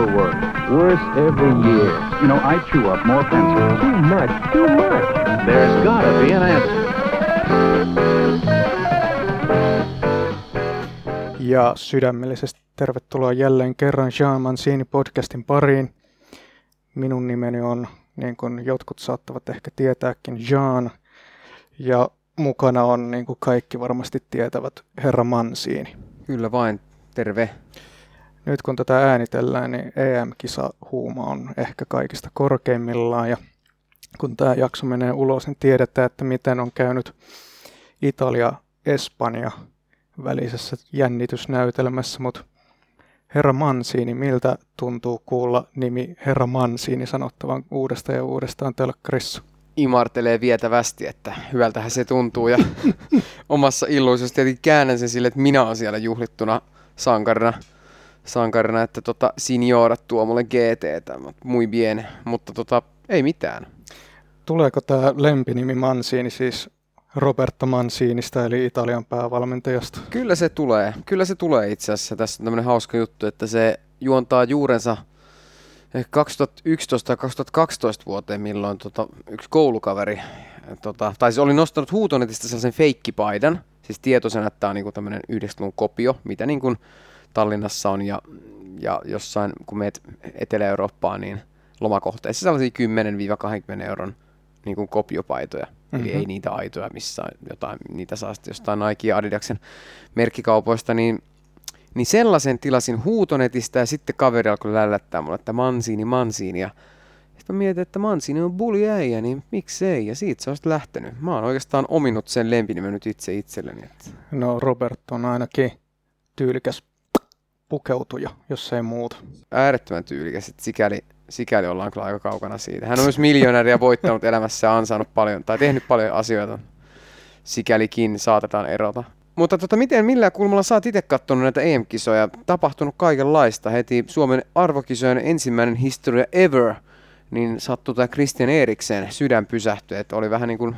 paperwork. Worse every year. You know, I chew up more pencils. Too much, too much. There's gotta be an answer. Ja sydämellisesti tervetuloa jälleen kerran Jean Mancini podcastin pariin. Minun nimeni on, niin kuin jotkut saattavat ehkä tietääkin, Jean. Ja mukana on, niin kuin kaikki varmasti tietävät, herra Mancini. Kyllä vain, terve. Nyt kun tätä äänitellään, niin EM-kisahuuma on ehkä kaikista korkeimmillaan. Ja kun tämä jakso menee ulos, niin tiedetään, että miten on käynyt Italia-Espanja välisessä jännitysnäytelmässä, mutta Herra Mansiini, miltä tuntuu kuulla nimi Herra Mansiini sanottavan uudestaan ja uudestaan telkkarissa? Imartelee vietävästi, että hyvältähän se tuntuu ja omassa illuisiossa tietenkin käännän sen sille, että minä olen siellä juhlittuna sankarina, sankarina että tota, seniorat tuo mulle GT, muy bien, mutta tota, ei mitään. Tuleeko tämä lempinimi Mansiini siis Roberto Manciniista eli Italian päävalmentajasta. Kyllä se tulee. Kyllä se tulee itse asiassa. Tässä on tämmöinen hauska juttu, että se juontaa juurensa 2011 2012 vuoteen, milloin tota, yksi koulukaveri, tota, tai se oli nostanut huutonetista sellaisen feikkipaidan, siis tietoisen, että tämä on niinku tämmöinen 90-luvun kopio, mitä niinku Tallinnassa on ja, ja jossain, kun meet Etelä-Eurooppaan, niin lomakohteissa sellaisia 10-20 euron niin kuin kopiopaitoja. Mm-hmm. Eli ei niitä aitoja missään, jotain, niitä saa sitten jostain Nike ja Adidaksen merkkikaupoista, niin, niin sellaisen tilasin huutonetistä ja sitten kaveri alkoi lällättää mulle, että Mansiini, Mansiini. Ja sitten mä mietin, että Mansiini on bully äijä, niin miksei, ja siitä se on sitten lähtenyt. Mä oon oikeastaan ominut sen lempinimen nyt itse itselleni. Että... No Robert on ainakin tyylikäs pukeutuja, jos ei muuta. Äärettömän tyylikäs, että sikäli sikäli ollaan kyllä aika kaukana siitä. Hän on myös miljonääri ja voittanut elämässä ja ansainnut paljon, tai tehnyt paljon asioita. Sikälikin saatetaan erota. Mutta tota, miten, millä kulmalla sä oot itse katsonut näitä EM-kisoja? Tapahtunut kaikenlaista. Heti Suomen arvokisojen ensimmäinen historia ever, niin sattui tämä Christian Eriksen sydän pysähtyi, että oli vähän niin kuin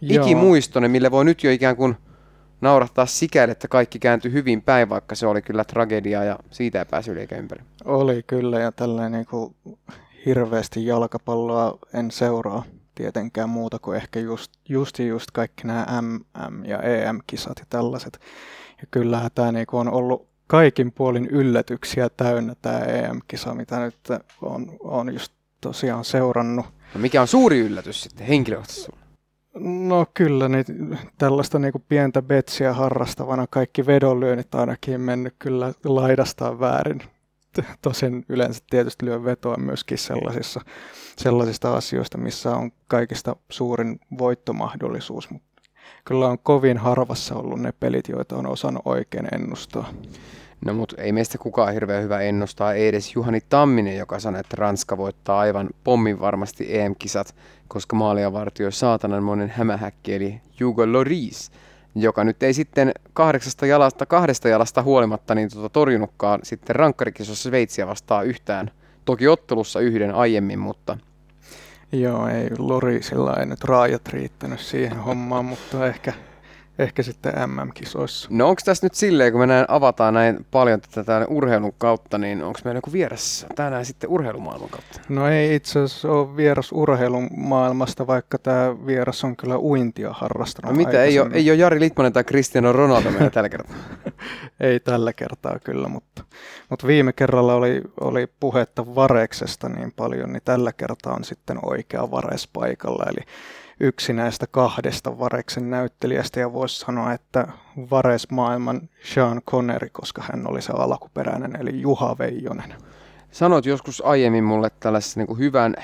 ikimuistoinen, millä voi nyt jo ikään kuin naurahtaa sikäli, että kaikki kääntyi hyvin päin, vaikka se oli kyllä tragedia ja siitä ei päässyt yli ympäri. Oli kyllä ja tällainen niin kuin hirveästi jalkapalloa en seuraa tietenkään muuta kuin ehkä just, just, just kaikki nämä MM- ja EM-kisat ja tällaiset. Ja kyllähän tämä niin on ollut kaikin puolin yllätyksiä täynnä tämä EM-kisa, mitä nyt on, on just tosiaan seurannut. No mikä on suuri yllätys sitten henkilökohtaisesti No kyllä, niin tällaista niin kuin pientä betsiä harrastavana kaikki vedonlyönnit ainakin mennyt kyllä laidastaan väärin. Tosin yleensä tietysti lyö vetoa myöskin sellaisissa, sellaisista asioista, missä on kaikista suurin voittomahdollisuus. Mutta kyllä on kovin harvassa ollut ne pelit, joita on osannut oikein ennustaa. No mutta ei meistä kukaan hirveän hyvä ennustaa, ei edes Juhani Tamminen, joka sanoi, että Ranska voittaa aivan pommin varmasti EM-kisat, koska maalia vartioi saatananmoinen hämähäkki, eli Hugo Loris, joka nyt ei sitten kahdeksasta jalasta, kahdesta jalasta huolimatta niin tuota, torjunutkaan sitten rankkarikisossa Sveitsiä vastaan yhtään. Toki ottelussa yhden aiemmin, mutta Joo, ei Lorisilla ei nyt raajat riittänyt siihen hommaan, mutta ehkä ehkä sitten MM-kisoissa. No onko tässä nyt silleen, kun me näin avataan näin paljon tätä urheilun kautta, niin onko meillä joku vieras tänään sitten urheilumaailman kautta? No ei itse asiassa ole vieras urheilun maailmasta, vaikka tämä vieras on kyllä uintia harrastanut. No mitä, ei ole, ei ole Jari Litmanen tai Cristiano Ronaldo meillä tällä kertaa? ei tällä kertaa kyllä, mutta, mutta viime kerralla oli, oli puhetta Vareksesta niin paljon, niin tällä kertaa on sitten oikea Vares paikalla, eli yksi näistä kahdesta Vareksen näyttelijästä ja voisi sanoa, että Vares maailman Sean Connery, koska hän oli se alkuperäinen, eli Juha Veijonen. Sanoit joskus aiemmin mulle tällaisessa niin hyvän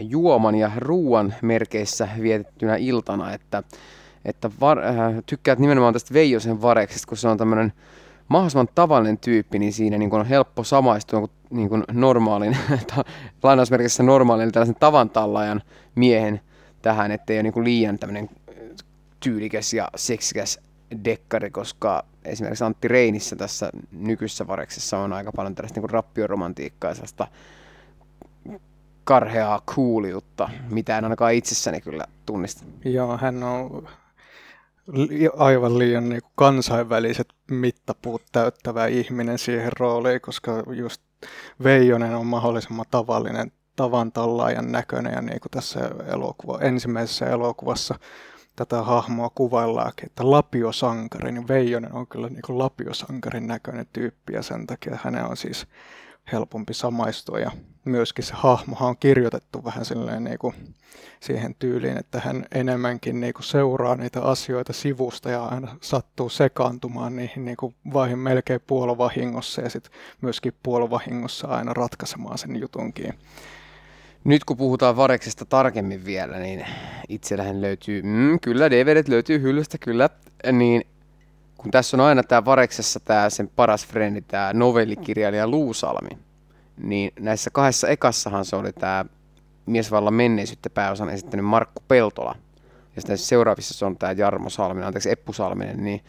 juoman ja ruoan merkeissä vietettynä iltana, että, että var, äh, tykkäät nimenomaan tästä Veijosen Vareksesta, kun se on tämmöinen mahdollisimman tavallinen tyyppi, niin siinä niin kuin on helppo samaistua niin kuin normaalin, lainausmerkissä normaalin, tällaisen tavantallajan miehen tähän, ettei ole niin kuin liian tämmöinen tyylikäs ja seksikäs dekkari, koska esimerkiksi Antti Reinissä tässä nykyisessä vareksessa on aika paljon tällaista niin rappioromantiikkaa ja sellaista karheaa kuuliutta, mitä en ainakaan itsessäni kyllä tunnista. Joo, hän on li- aivan liian niin kuin kansainväliset mittapuut täyttävä ihminen siihen rooliin, koska just Veijonen on mahdollisimman tavallinen tavan tallaajan näköinen ja niin kuin tässä elokuva, ensimmäisessä elokuvassa tätä hahmoa kuvaillaankin, että lapiosankari, niin Veijonen on kyllä niin kuin lapiosankarin näköinen tyyppi ja sen takia hänen on siis helpompi samaistua ja myöskin se hahmohan on kirjoitettu vähän silleen niin kuin siihen tyyliin, että hän enemmänkin niin kuin seuraa niitä asioita sivusta ja aina sattuu sekaantumaan niihin niin kuin vaihin melkein puolovahingossa ja sitten myöskin puolovahingossa aina ratkaisemaan sen jutunkin. Nyt kun puhutaan Vareksesta tarkemmin vielä, niin itsellähän löytyy, mm, kyllä DVDt löytyy hyllystä, kyllä, niin kun tässä on aina tämä Vareksessa tämä sen paras frendi, tämä novellikirjailija Luusalmi, niin näissä kahdessa ekassahan se oli tämä miesvallan menneisyyttä pääosan esittänyt Markku Peltola. Ja sitten seuraavissa se on tämä Jarmo Salminen, anteeksi Eppu Salminen, niin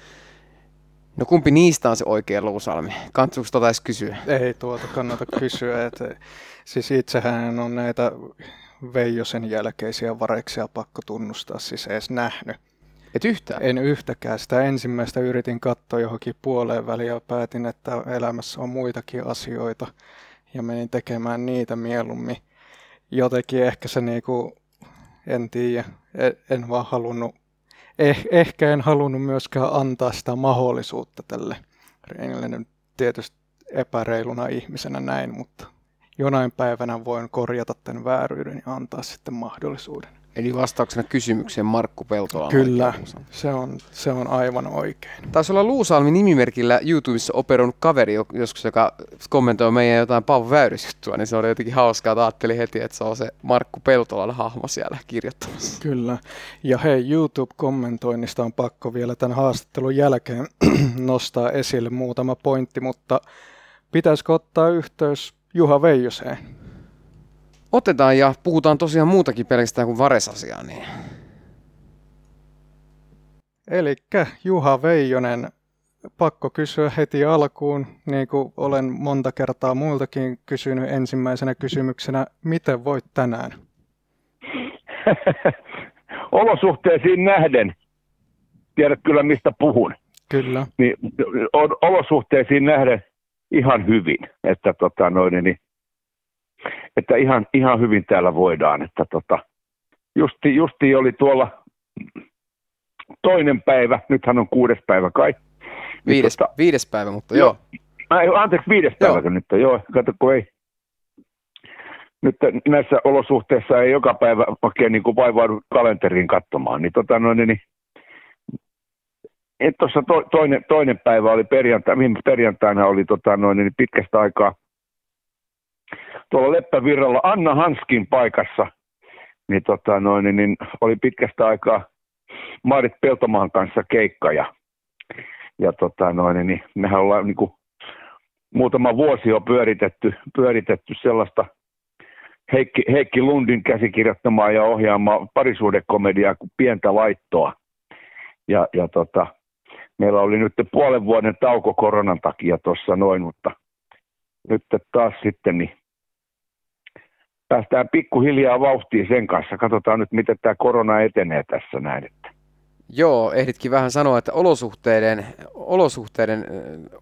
No kumpi niistä on se oikea Luusalmi? Kantuuko tota edes kysyä? Ei tuota kannata kysyä. Että, siis itsehän on näitä Veijosen jälkeisiä vareksia pakko tunnustaa siis edes nähnyt. Et yhtään? En yhtäkään. Sitä ensimmäistä yritin katsoa johonkin puoleen väliin ja päätin, että elämässä on muitakin asioita ja menin tekemään niitä mieluummin. Jotenkin ehkä se niinku, en tiedä, en, en vaan halunnut, eh, ehkä en halunnut myöskään antaa sitä mahdollisuutta tälle Reinille tietysti epäreiluna ihmisenä näin, mutta jonain päivänä voin korjata tämän vääryyden ja antaa sitten mahdollisuuden. Eli vastauksena kysymykseen Markku Peltola. Kyllä, se on, se on aivan oikein. Taisi olla Luusalmi nimimerkillä YouTubessa operoinut kaveri joskus, joka kommentoi meidän jotain Paavo Väyrysjuttua, niin se oli jotenkin hauskaa, että ajattelin heti, että se on se Markku Peltolan hahmo siellä kirjoittamassa. Kyllä, ja hei, YouTube-kommentoinnista on pakko vielä tämän haastattelun jälkeen nostaa esille muutama pointti, mutta pitäisikö ottaa yhteys Juha Veijoseen? Otetaan ja puhutaan tosiaan muutakin pelkästään kuin varesasiaa. Niin. Eli Juha Veijonen, pakko kysyä heti alkuun, niin kuin olen monta kertaa muiltakin kysynyt ensimmäisenä kysymyksenä, miten voit tänään? Olosuhteisiin nähden, tiedät kyllä mistä puhun. Kyllä. Niin, olosuhteisiin nähden ihan hyvin, että tota, noin, niin, että ihan, ihan hyvin täällä voidaan. Että tota, justi, justi oli tuolla toinen päivä, nythän on kuudes päivä kai. Viides, tota, viides päivä, mutta joo. joo. Mä, anteeksi, viides joo. päivä nyt, joo, kato kun ei. Nyt näissä olosuhteissa ei joka päivä oikein niin kuin vaivaudu kalenteriin katsomaan, niin tota noin, niin tuossa to, toinen, toinen päivä oli perjantai, viime perjantaina oli tota noin, niin pitkästä aikaa – tuolla Leppävirralla Anna Hanskin paikassa, niin, tota, noin, niin, niin oli pitkästä aikaa Maarit Peltomaan kanssa keikka ja, ja tota, noin, niin mehän ollaan niin kuin, muutama vuosi jo pyöritetty, pyöritetty sellaista Heikki, Heikki Lundin käsikirjoittamaa ja ohjaamaa parisuudekomediaa kuin Pientä laittoa. Ja, ja tota, meillä oli nyt puolen vuoden tauko koronan takia tuossa noin, mutta nyt taas sitten niin päästään pikkuhiljaa vauhtiin sen kanssa. Katsotaan nyt, miten tämä korona etenee tässä näin. Että. Joo, ehditkin vähän sanoa, että olosuhteiden, olosuhteiden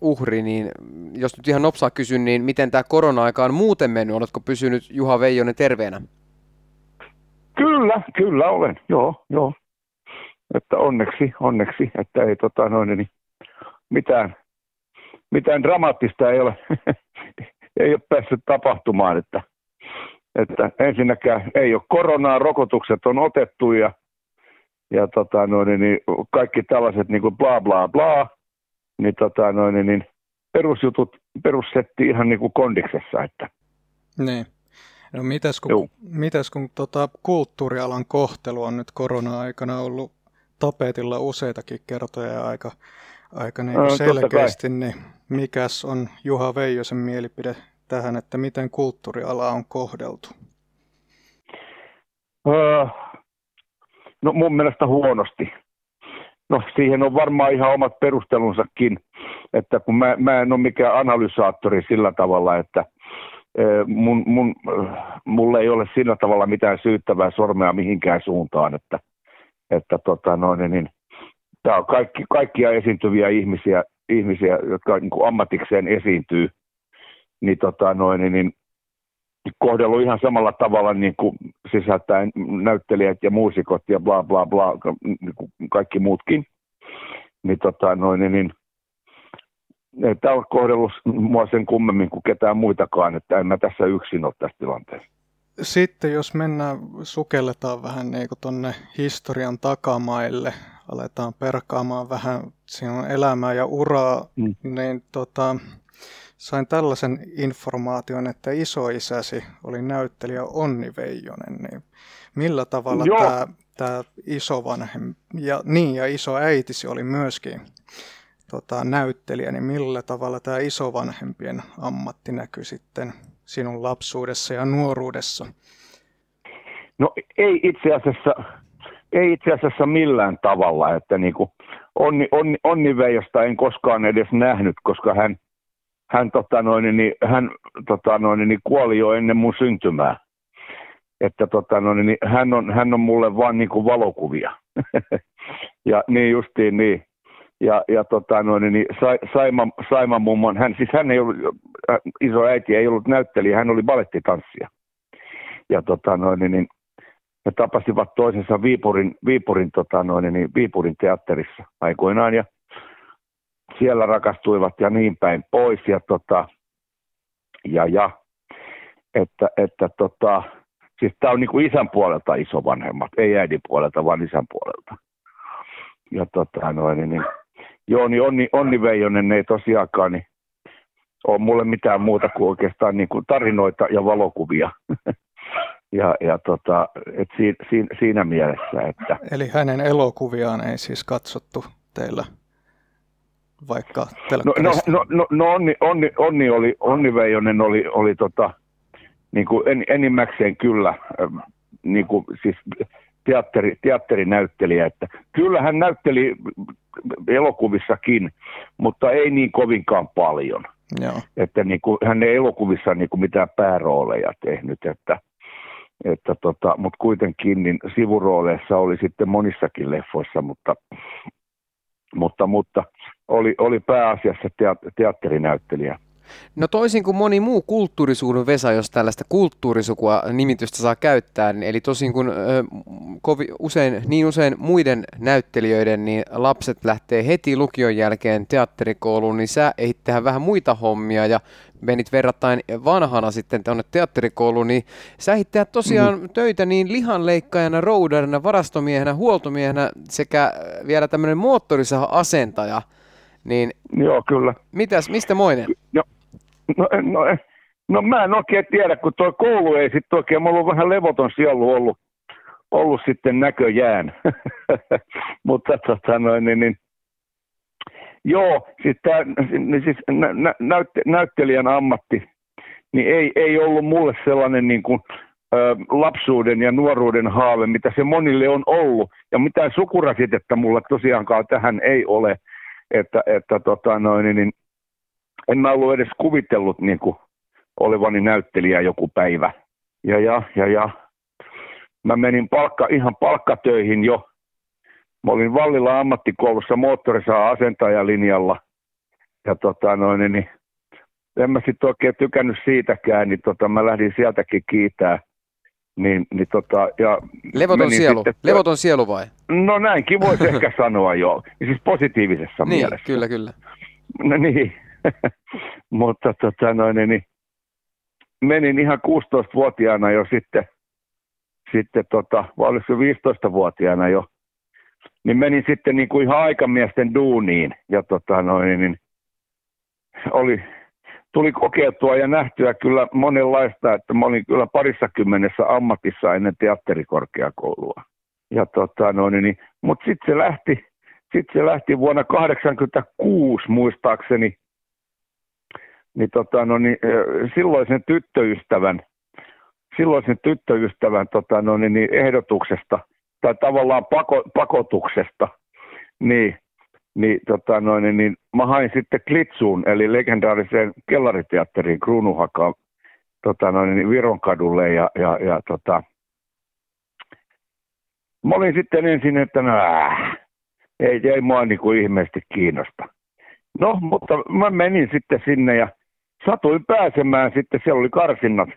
uhri, niin jos nyt ihan nopsaa kysyn, niin miten tämä korona-aika on muuten mennyt? Oletko pysynyt Juha Veijonen terveenä? Kyllä, kyllä olen, joo, joo. Että onneksi, onneksi, että ei tota noin, niin mitään, mitään dramaattista ei ole, ei ole päässyt tapahtumaan, että että ensinnäkään ei ole koronaa, rokotukset on otettu ja, ja tota noin, niin kaikki tällaiset niin kuin bla bla bla, niin, tota noin, niin perusjutut perussetti ihan niin kuin kondiksessa. Että. Niin. No mitäs kun, mitäs kun tota, kulttuurialan kohtelu on nyt korona-aikana ollut tapetilla useitakin kertoja aika, aika niin no, selkeästi, niin mikäs on Juha Veijosen mielipide tähän, että miten kulttuuriala on kohdeltu? Öö, no mun mielestä huonosti. No siihen on varmaan ihan omat perustelunsakin, että kun mä, mä en ole mikään analysaattori sillä tavalla, että mun, mun, mulle ei ole sillä tavalla mitään syyttävää sormea mihinkään suuntaan, että, että tota noin, niin tämä on kaikki, kaikkia esiintyviä ihmisiä, ihmisiä jotka niin kuin ammatikseen esiintyy, niin, tota, noin, niin, niin kohdellut ihan samalla tavalla niin kuin sisältäen näyttelijät ja muusikot ja bla bla bla, niin kuin kaikki muutkin. Niin, tota, noin, niin, niin tämä on kohdellut mua sen kummemmin kuin ketään muitakaan, että en mä tässä yksin ole tässä tilanteessa. Sitten jos mennään, sukelletaan vähän niin tuonne historian takamaille, aletaan perkaamaan vähän sinun elämää ja uraa, mm. niin tota, sain tällaisen informaation, että isoisäsi oli näyttelijä Onni Veijonen, niin millä tavalla tämä, tämä isovanhem, ja, niin ja isoäitisi oli myöskin tota, näyttelijä, niin millä tavalla tämä isovanhempien ammatti näkyy sitten sinun lapsuudessa ja nuoruudessa? No ei itse asiassa, ei itse asiassa millään tavalla, että niin kuin Onni, Onni, Onni Veijosta en koskaan edes nähnyt, koska hän, hän, tota noin, niin, hän tota noin, niin kuoli jo ennen mun syntymää. Että tota noin, niin, hän, on, hän on mulle vaan niin kuin valokuvia. ja niin justiin niin ja, ja tota, noin, niin Saima, Saima mummon, hän, siis hän ei ollut, äh, iso äiti ei ollut näyttelijä, hän oli balettitanssija. Ja tota, noin, niin, he tapasivat toisensa Viipurin, Viipurin, tota, noin, niin, Viipurin teatterissa aikoinaan ja siellä rakastuivat ja niin päin pois. Ja, tota, ja, ja että, että tota, siis tämä on niin kuin isän puolelta isovanhemmat, ei äidin puolelta, vaan isän puolelta. Ja tota, noin, niin, Joo, niin Onni, Onni Veijonen ei tosiaankaan niin ole mulle mitään muuta kuin oikeastaan niin kuin tarinoita ja valokuvia. ja, ja tota, et si, si, siinä mielessä, että... Eli hänen elokuviaan ei siis katsottu teillä vaikka no, no, no, no, no onni, onni, onni, oli, onni Veijonen oli, oli tota, niin kuin en, enimmäkseen kyllä, niin kuin, siis teatteri, teatterinäyttelijä. Että kyllä hän näytteli elokuvissakin, mutta ei niin kovinkaan paljon. Joo. Että niin kuin, hän ei elokuvissa niin kuin mitään päärooleja tehnyt, että, että tota, mutta kuitenkin niin sivurooleissa oli sitten monissakin leffoissa, mutta, mutta, mutta oli, oli pääasiassa teatterinäyttelijä. No toisin kuin moni muu kulttuurisuuden Vesa, jos tällaista kulttuurisukua nimitystä saa käyttää, niin eli tosin kuin kovi, usein, niin usein muiden näyttelijöiden, niin lapset lähtee heti lukion jälkeen teatterikouluun, niin sä ehdit tehdä vähän muita hommia ja menit verrattain vanhana sitten tuonne teatterikouluun, niin sä ehdit tehdä tosiaan mm. töitä niin lihanleikkaajana, roudarina, varastomiehenä, huoltomiehenä sekä vielä tämmöinen moottorisaha-asentaja. Niin, Joo, kyllä. Mitäs, mistä moinen? No, No, no, no mä en oikein tiedä, kun tuo koulu ei sitten oikein, mulla on vähän levoton sielu ollut, ollut sitten näköjään. Mutta tota noin, niin, niin, joo, siis, tää, siis nä, nä, näytte, näyttelijän ammatti, niin ei, ei ollut mulle sellainen niin kuin, ö, lapsuuden ja nuoruuden haave, mitä se monille on ollut. Ja mitään sukurasitetta mulla tosiaankaan tähän ei ole, että, että tota noin, niin, en mä ollut edes kuvitellut niin kuin olevani näyttelijä joku päivä. Ja, ja, ja, ja. Mä menin palkka, ihan palkkatöihin jo. Mä olin Vallilla ammattikoulussa moottorisaa asentajalinjalla. Ja tota noin, niin en mä sitten oikein tykännyt siitäkään, niin tota, mä lähdin sieltäkin kiitää. Niin, niin tota, ja Levoton sielu, sitten, levoton sielu vai? No näinkin voisi ehkä sanoa jo, siis positiivisessa niin, mielessä. kyllä, kyllä. No niin, mutta tota noin, niin menin ihan 16-vuotiaana jo sitten, sitten tota, vai se 15-vuotiaana jo, niin menin sitten niin kuin ihan aikamiesten duuniin ja tota noin, niin oli, tuli kokeiltua ja nähtyä kyllä monenlaista, että mä olin kyllä parissa kymmenessä ammatissa ennen teatterikorkeakoulua. Ja tota noin, niin, mutta sitten se lähti, sitten se lähti vuonna 1986 muistaakseni niin, tota, no, niin silloisen tyttöystävän, silloisen tyttöystävän tota, no, niin, niin ehdotuksesta tai tavallaan pako, pakotuksesta, niin, niin, tota, no, niin, niin mä hain sitten Klitsuun, eli legendaariseen kellariteatteriin Kruunuhakaan tota, no, niin Viron kadulle ja, ja, ja tota, mä olin sitten ensin, että no, äh, ei, ei mua niin kuin ihmeesti kiinnosta. No, mutta mä menin sitten sinne ja satuin pääsemään sitten, siellä oli karsinnat,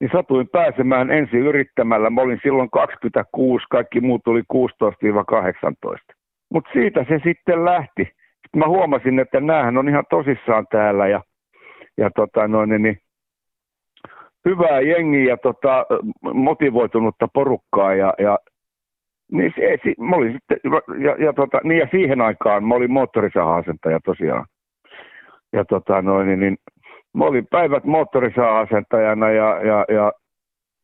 niin satuin pääsemään ensin yrittämällä. Mä olin silloin 26, kaikki muut tuli 16-18. Mutta siitä se sitten lähti. Sitten mä huomasin, että näähän on ihan tosissaan täällä ja, ja tota noin, niin hyvää jengiä ja tota, motivoitunutta porukkaa ja, ja niin se, se, mä olin sitten, ja, ja, tota, niin ja siihen aikaan mä olin moottorisaha-asentaja tosiaan. Ja tota noin, niin, niin mä olin päivät moottorisaha-asentajana ja, ja, ja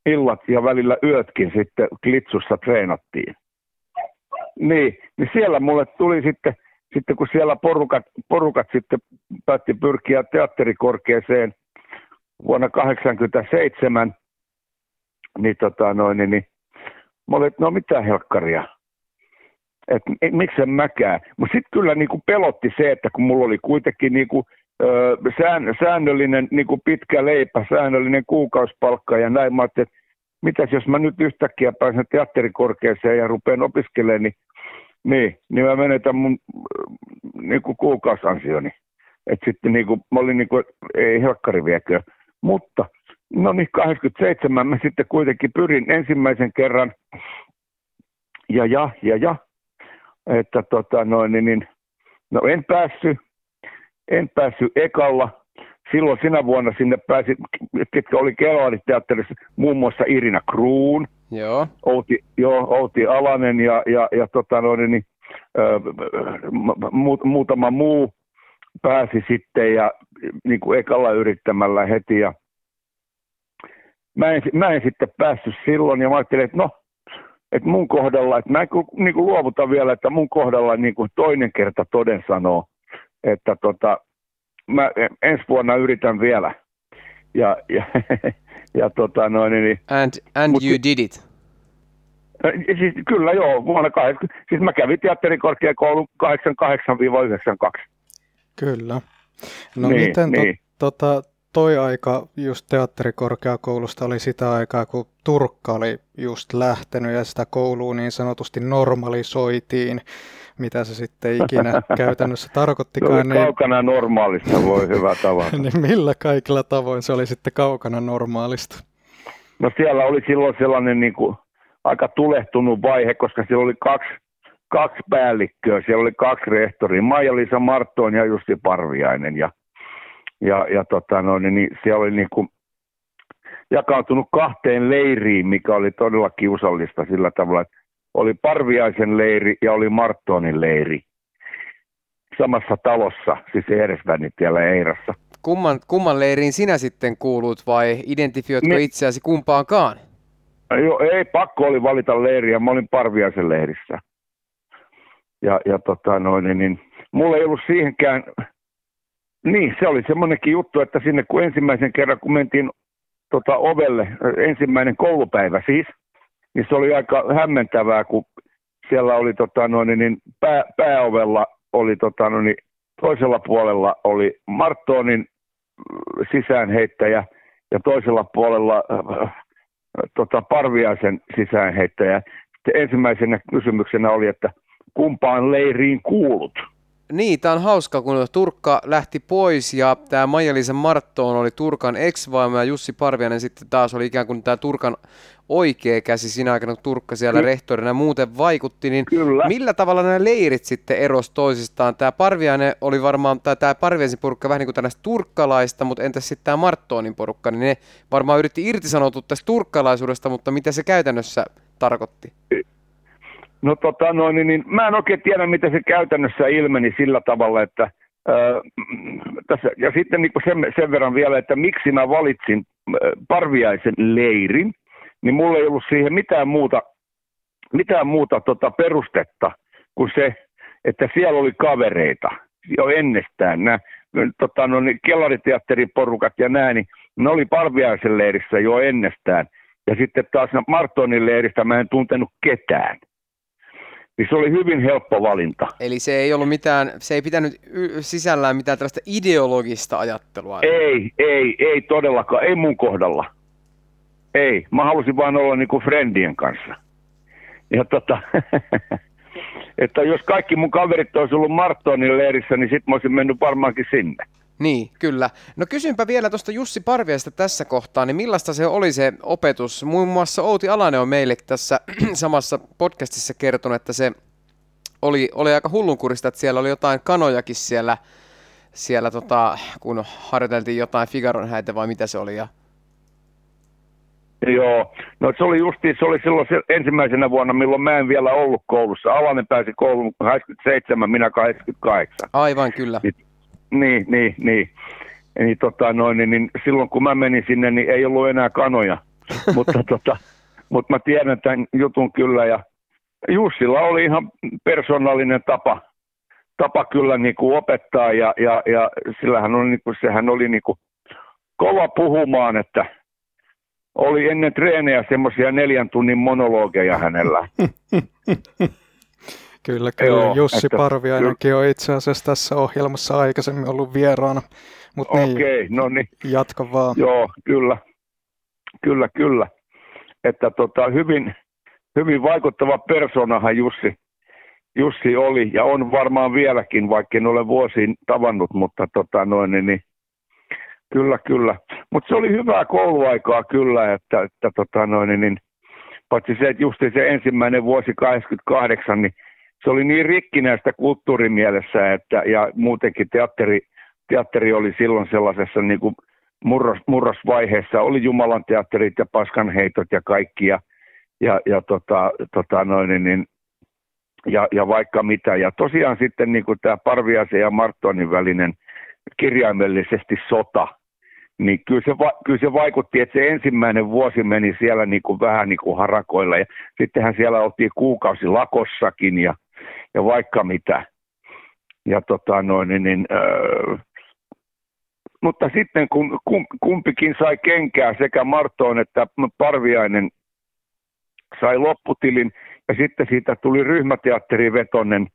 illat ja välillä yötkin sitten klitsussa treenattiin. Niin, niin siellä mulle tuli sitten, sitten kun siellä porukat, porukat sitten päätti pyrkiä teatterikorkeeseen vuonna 1987, niin, tota noin, niin, niin mä olin, että no mitä helkkaria, että miksen mäkään. Mutta sitten kyllä niinku pelotti se, että kun mulla oli kuitenkin niinku, sään, säännöllinen niinku pitkä leipä, säännöllinen kuukausipalkka ja näin, mä ajattelin, että mitäs jos mä nyt yhtäkkiä pääsen teatterikorkeeseen ja rupean opiskelemaan, niin, niin, niin mä menetän mun niinku kuukausansioni. Että sitten niinku, mä olin niinku, ei helkkari viekö. Mutta no niin, 87 mä sitten kuitenkin pyrin ensimmäisen kerran ja ja ja ja, että tota noin, niin, niin no en päässyt, en päässyt ekalla, silloin sinä vuonna sinne pääsi, ketkä oli Kellariteatterissa, muun muassa Irina Kruun, Joo. Outi, joo, Outi Alanen ja, ja, ja tota noin, niin, ö, mu, muutama muu pääsi sitten ja niin kuin ekalla yrittämällä heti ja mä en, mä en sitten päässyt silloin ja mä ajattelin, että no, että mun kohdalla, että mä en niin kuin luovuta vielä, että mun kohdalla niin kuin toinen kerta toden sanoo, että tota, mä ensi vuonna yritän vielä. Ja, ja, ja tota noin, niin, And, and Mut- you did it. siis kyllä joo, vuonna 80, siis mä kävin teatterikorkeakoulun 88-92. Kyllä. No Niin, miten to, niin. tota, toi aika just teatterikorkeakoulusta oli sitä aikaa, kun Turkka oli just lähtenyt ja sitä koulua niin sanotusti normalisoitiin, mitä se sitten ikinä käytännössä tarkoittikaan, niin, kaukana normaalista, voi hyvä tavata. niin millä kaikilla tavoin se oli sitten kaukana normaalista? No siellä oli silloin sellainen niin kuin aika tulehtunut vaihe, koska siellä oli kaksi, kaksi päällikköä, siellä oli kaksi rehtoria, Maija-Liisa Marttoon ja Jussi Parviainen. Ja, ja, ja tota, no, niin, niin siellä oli niin kuin jakautunut kahteen leiriin, mikä oli todella kiusallista sillä tavalla, että oli Parviaisen leiri ja oli Marttoonin leiri samassa talossa, siis Eresvänitiellä Eirassa. Kumman, kumman leiriin sinä sitten kuulut vai identifioitko Me- itseäsi kumpaankaan? Joo, ei pakko oli valita leiriä, mä olin Parviaisen leirissä. Ja, ja tota noin, niin, niin, mulla ei ollut siihenkään, niin se oli semmoinenkin juttu, että sinne kun ensimmäisen kerran kun mentiin tota, ovelle, ensimmäinen koulupäivä siis, niin se oli aika hämmentävää, kun siellä oli tota, noin, niin, pää, pääovella oli tota, noin, niin, toisella puolella oli Marttoonin sisäänheittäjä ja toisella puolella äh, tota, Parviaisen sisäänheittäjä. Sitten ensimmäisenä kysymyksenä oli, että kumpaan leiriin kuulut? Niin, tämä on hauska, kun Turkka lähti pois ja tämä Maija-Liisa Marttoon oli Turkan ex ja Jussi Parviainen sitten taas oli ikään kuin tämä Turkan oikea käsi siinä aikana, kun Turkka siellä Ky- rehtorina muuten vaikutti, niin Kyllä. millä tavalla nämä leirit sitten eros toisistaan? Tämä Parviainen oli varmaan, tai tämä Parviaisen porukka vähän niin kuin tällaista turkkalaista, mutta entäs sitten tämä Marttoonin porukka, niin ne varmaan yritti irtisanoutua tästä turkkalaisuudesta, mutta mitä se käytännössä tarkoitti? No tota noin, niin, niin mä en oikein tiedä, miten se käytännössä ilmeni sillä tavalla, että ää, mm, tässä, ja sitten niin sen, sen verran vielä, että miksi mä valitsin Parviaisen leirin, niin mulla ei ollut siihen mitään muuta, mitään muuta tota perustetta kuin se, että siellä oli kavereita jo ennestään. Nämä tota, no, niin kellariteatterin porukat ja nämä, niin ne oli Parviaisen leirissä jo ennestään. Ja sitten taas Martonin leiristä mä en tuntenut ketään. Niin se oli hyvin helppo valinta. Eli se ei ollut mitään, se ei pitänyt y- sisällään mitään tällaista ideologista ajattelua. Ei, ei, ei todellakaan, ei mun kohdalla. Ei, mä halusin vaan olla niinku friendien kanssa. Ja tota, että jos kaikki mun kaverit olisi ollut Martonin leirissä, niin sit mä olisin mennyt varmaankin sinne. Niin, kyllä. No kysynpä vielä tuosta Jussi Parviasta tässä kohtaa, niin millaista se oli se opetus? Muun muassa Outi Alanen on meille tässä samassa podcastissa kertonut, että se oli, oli aika hullunkurista, että siellä oli jotain kanojakin siellä, siellä tota, kun harjoiteltiin jotain Figaron häitä vai mitä se oli. Ja... Joo, no se oli justi, se oli silloin se ensimmäisenä vuonna, milloin mä en vielä ollut koulussa. Alanen pääsi kouluun 87, minä 88. Aivan, kyllä. Niin, niin, niin. niin. Niin, tota, noin, niin, niin, silloin kun mä menin sinne, niin ei ollut enää kanoja. mutta, tota, mutta mä tiedän tämän jutun kyllä ja Jussilla oli ihan persoonallinen tapa, tapa kyllä niin kuin opettaa ja, ja, ja sillähän oli, niin kuin, sehän oli niin kuin kova puhumaan, että oli ennen treenejä semmoisia neljän tunnin monologeja hänellä. Kyllä, kyllä. Joo, Jussi että, Parviainenkin on itse asiassa tässä ohjelmassa aikaisemmin ollut vieraana. Mutta niin, Okei, no niin. Jatka vaan. Joo, kyllä. Kyllä, kyllä. Että tota, hyvin, hyvin vaikuttava persoonahan Jussi, Jussi oli ja on varmaan vieläkin, vaikka en ole vuosiin tavannut, mutta tota noin, niin, niin kyllä, kyllä. Mutta se oli hyvää kouluaikaa kyllä, että, että tota noin, niin, niin paitsi se, että justi se ensimmäinen vuosi 88, niin se oli niin rikkinäistä kulttuurimielessä, että, ja muutenkin teatteri, teatteri oli silloin sellaisessa niin kuin murros, murrosvaiheessa, oli Jumalan teatterit ja paskanheitot ja kaikki, ja, ja, ja, tota, tota noin, niin, ja, ja vaikka mitä. Ja tosiaan sitten niin kuin tämä Parviasen ja Martonin välinen kirjaimellisesti sota, niin kyllä se, va, kyllä se vaikutti, että se ensimmäinen vuosi meni siellä niin kuin vähän niin kuin harakoilla. Ja sittenhän siellä oltiin kuukausi lakossakin ja, ja vaikka mitä. Ja tota noin, niin, öö, mutta sitten kun kumpikin sai kenkää, sekä Martoon että Parviainen sai lopputilin, ja sitten siitä tuli ryhmäteatterivetonen,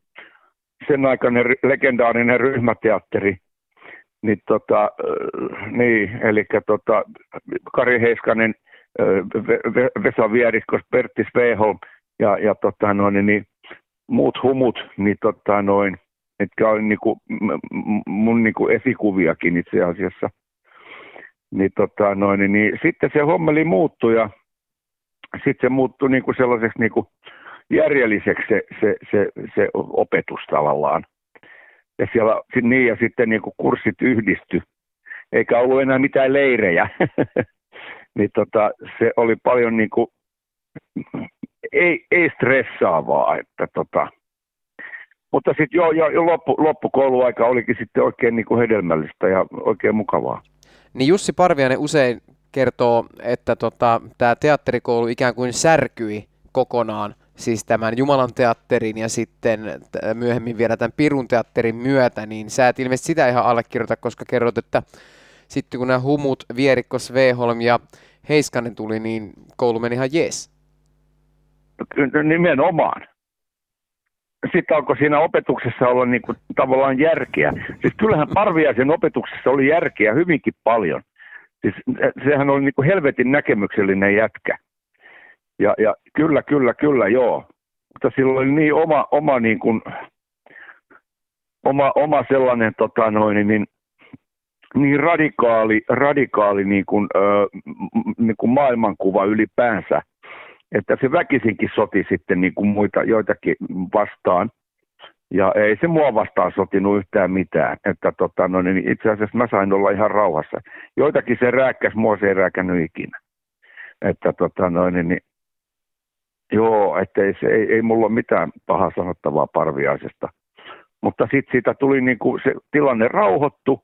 sen aikainen legendaarinen ryhmäteatteri, niin, tota, niin eli tota, Kari Heiskanen, Vesa Vieriskos, Pertti Sveholm ja, ja tota noin, niin muut humut, niin tota noin, mitkä on niinku, mun niinku esikuviakin itse asiassa. Niin, tota noin, niin sitten se hommeli muuttui ja sitten se muuttui niinku sellaiseksi niinku järjelliseksi se, se, se, se opetus tavallaan. Ja siellä niin ja sitten niinku kurssit yhdisty, eikä ollut enää mitään leirejä. niin tota, se oli paljon niinku, ei, ei stressaavaa, että tota, mutta sitten jo, jo, jo loppu, loppukouluaika olikin sitten oikein niin kuin hedelmällistä ja oikein mukavaa. Niin Jussi Parviainen usein kertoo, että tota, tämä teatterikoulu ikään kuin särkyi kokonaan siis tämän Jumalan teatterin ja sitten myöhemmin vielä tämän Pirun teatterin myötä, niin sä et ilmeisesti sitä ihan allekirjoita, koska kerrot, että sitten kun nämä humut, Vierikkos, Veholm ja Heiskanen tuli, niin koulu meni ihan jees. Nimenomaan sitten alkoi siinä opetuksessa olla niin kuin tavallaan järkeä. Siis kyllähän Parviaisen opetuksessa oli järkeä hyvinkin paljon. Siis sehän oli niin kuin helvetin näkemyksellinen jätkä. Ja, ja kyllä, kyllä, kyllä, joo. Mutta sillä oli niin oma, oma, niin kuin, oma, oma sellainen tota noin, niin, niin radikaali, radikaali niin kuin, ö, niin kuin maailmankuva ylipäänsä, että se väkisinkin soti sitten niin kuin muita joitakin vastaan. Ja ei se mua vastaan sotinut yhtään mitään. Että tota, no, niin itse asiassa mä sain olla ihan rauhassa. Joitakin se rääkkäs, mua se ei rääkännyt ikinä. Että tota, no, niin, niin, joo, että ei, ei, ei mulla ole mitään pahaa sanottavaa parviaisesta. Mutta sitten siitä tuli niin kuin se tilanne rauhoittu,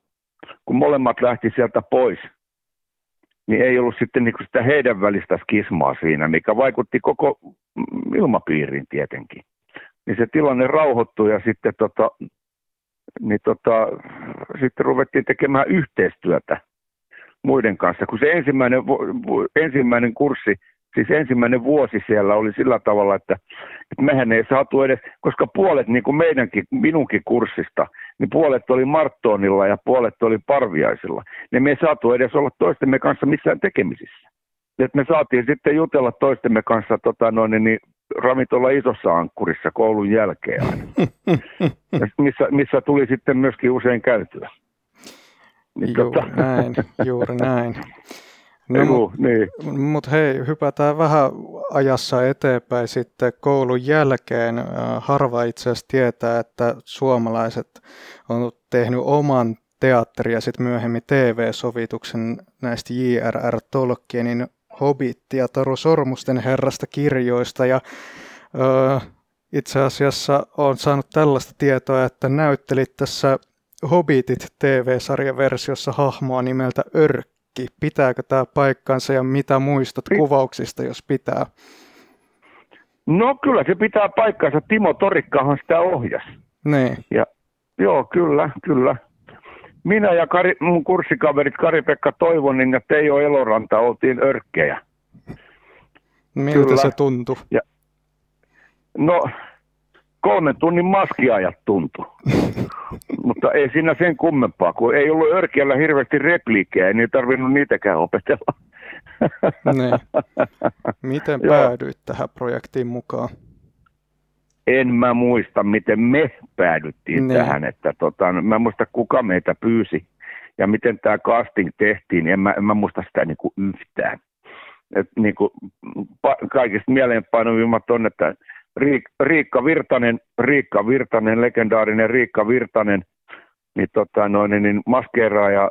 kun molemmat lähti sieltä pois – niin ei ollut sitten niin sitä heidän välistä skismaa siinä, mikä vaikutti koko ilmapiiriin tietenkin. Niin se tilanne rauhoittui ja sitten, tota, niin tota, sitten ruvettiin tekemään yhteistyötä muiden kanssa. Kun se ensimmäinen, ensimmäinen kurssi siis ensimmäinen vuosi siellä oli sillä tavalla, että, että mehän ei saatu edes, koska puolet niin kuin meidänkin, minunkin kurssista, niin puolet oli Marttoonilla ja puolet oli Parviaisilla, niin me ei saatu edes olla toistemme kanssa missään tekemisissä. Et me saatiin sitten jutella toistemme kanssa tota noin, niin ravintola Isossa Ankkurissa koulun jälkeen aina. Missä, missä tuli sitten myöskin usein käytyä. Niin Juuri tota- näin, juuri näin. No, Juu, niin. Mutta hei, hypätään vähän ajassa eteenpäin sitten koulun jälkeen. Äh, Harva itse asiassa tietää, että suomalaiset on tehnyt oman teatteri- ja sitten myöhemmin TV-sovituksen näistä J.R.R. Tolkienin Hobbit ja Taru Sormusten herrasta kirjoista. Ja ö, itse asiassa olen saanut tällaista tietoa, että näyttelit tässä Hobbitit TV-sarjaversiossa hahmoa nimeltä Örkki. Pitääkö tämä paikkansa ja mitä muistat kuvauksista, jos pitää? no kyllä se pitää paikkansa. Timo Torikkahan sitä ohjasi. Niin, Ja, joo, kyllä, kyllä. Minä ja Kari, mun kurssikaverit Kari-Pekka Toivonen ja Teijo Eloranta oltiin örkkejä. miltä Kyllä. se tuntui? No, kolmen tunnin maskiajat tuntui. Mutta ei siinä sen kummempaa, kun ei ollut örkeällä hirveästi repliikkejä, niin ei tarvinnut niitäkään opetella. Niin. Miten päädyit tähän projektiin mukaan? En mä muista, miten me päädyttiin Niin. tähän. Että tota, mä muista, kuka meitä pyysi ja miten tämä casting tehtiin. niin En mä, en mä muista sitä niin kuin yhtään. Et niin kuin, pa- kaikista mieleenpainuvimmat on, että Riik- Riikka Virtanen, Riikka Virtanen, legendaarinen Riikka Virtanen, niin, tota, noin, niin maskeeraaja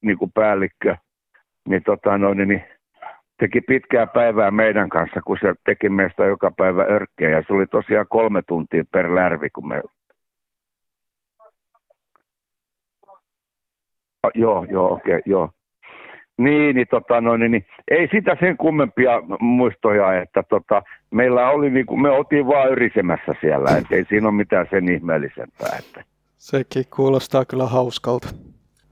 niin kuin päällikkö, niin, tota, noin, niin teki pitkää päivää meidän kanssa, kun se teki meistä joka päivä örkkejä. Ja se oli tosiaan kolme tuntia per lärvi, kun me... Ah, Joo, joo, okei, okay, joo. Niin, niin, tota, no, niin, niin, ei sitä sen kummempia muistoja, että tota, meillä oli, niin kuin, me oltiin vaan yrisemässä siellä, että ei siinä ole mitään sen ihmeellisempää. Että. Sekin kuulostaa kyllä hauskalta.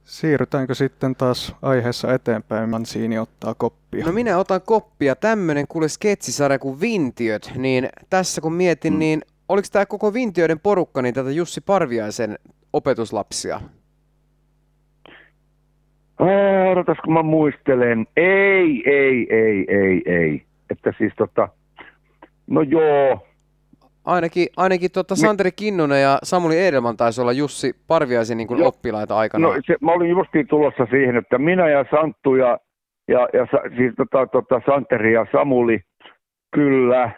Siirrytäänkö sitten taas aiheessa eteenpäin? Mansiini ottaa koppia. No minä otan koppia. Tämmönen kuule sketsisarja kuin Vintiöt. Niin tässä kun mietin, niin oliko tämä koko Vintiöiden porukka niin tätä Jussi Parviaisen opetuslapsia? Ää, Odotas, kun mä muistelen. Ei, ei, ei, ei, ei. Että siis tota, no joo, Ainakin, ainakin tota Santeri Kinnunen ja Samuli Edelman taisi olla Jussi Parviaisen niin kuin Joo. oppilaita aikana. No se, mä olin justiin tulossa siihen, että minä ja Santtu ja, ja, ja siis tota, tota, Santeri ja Samuli, kyllä.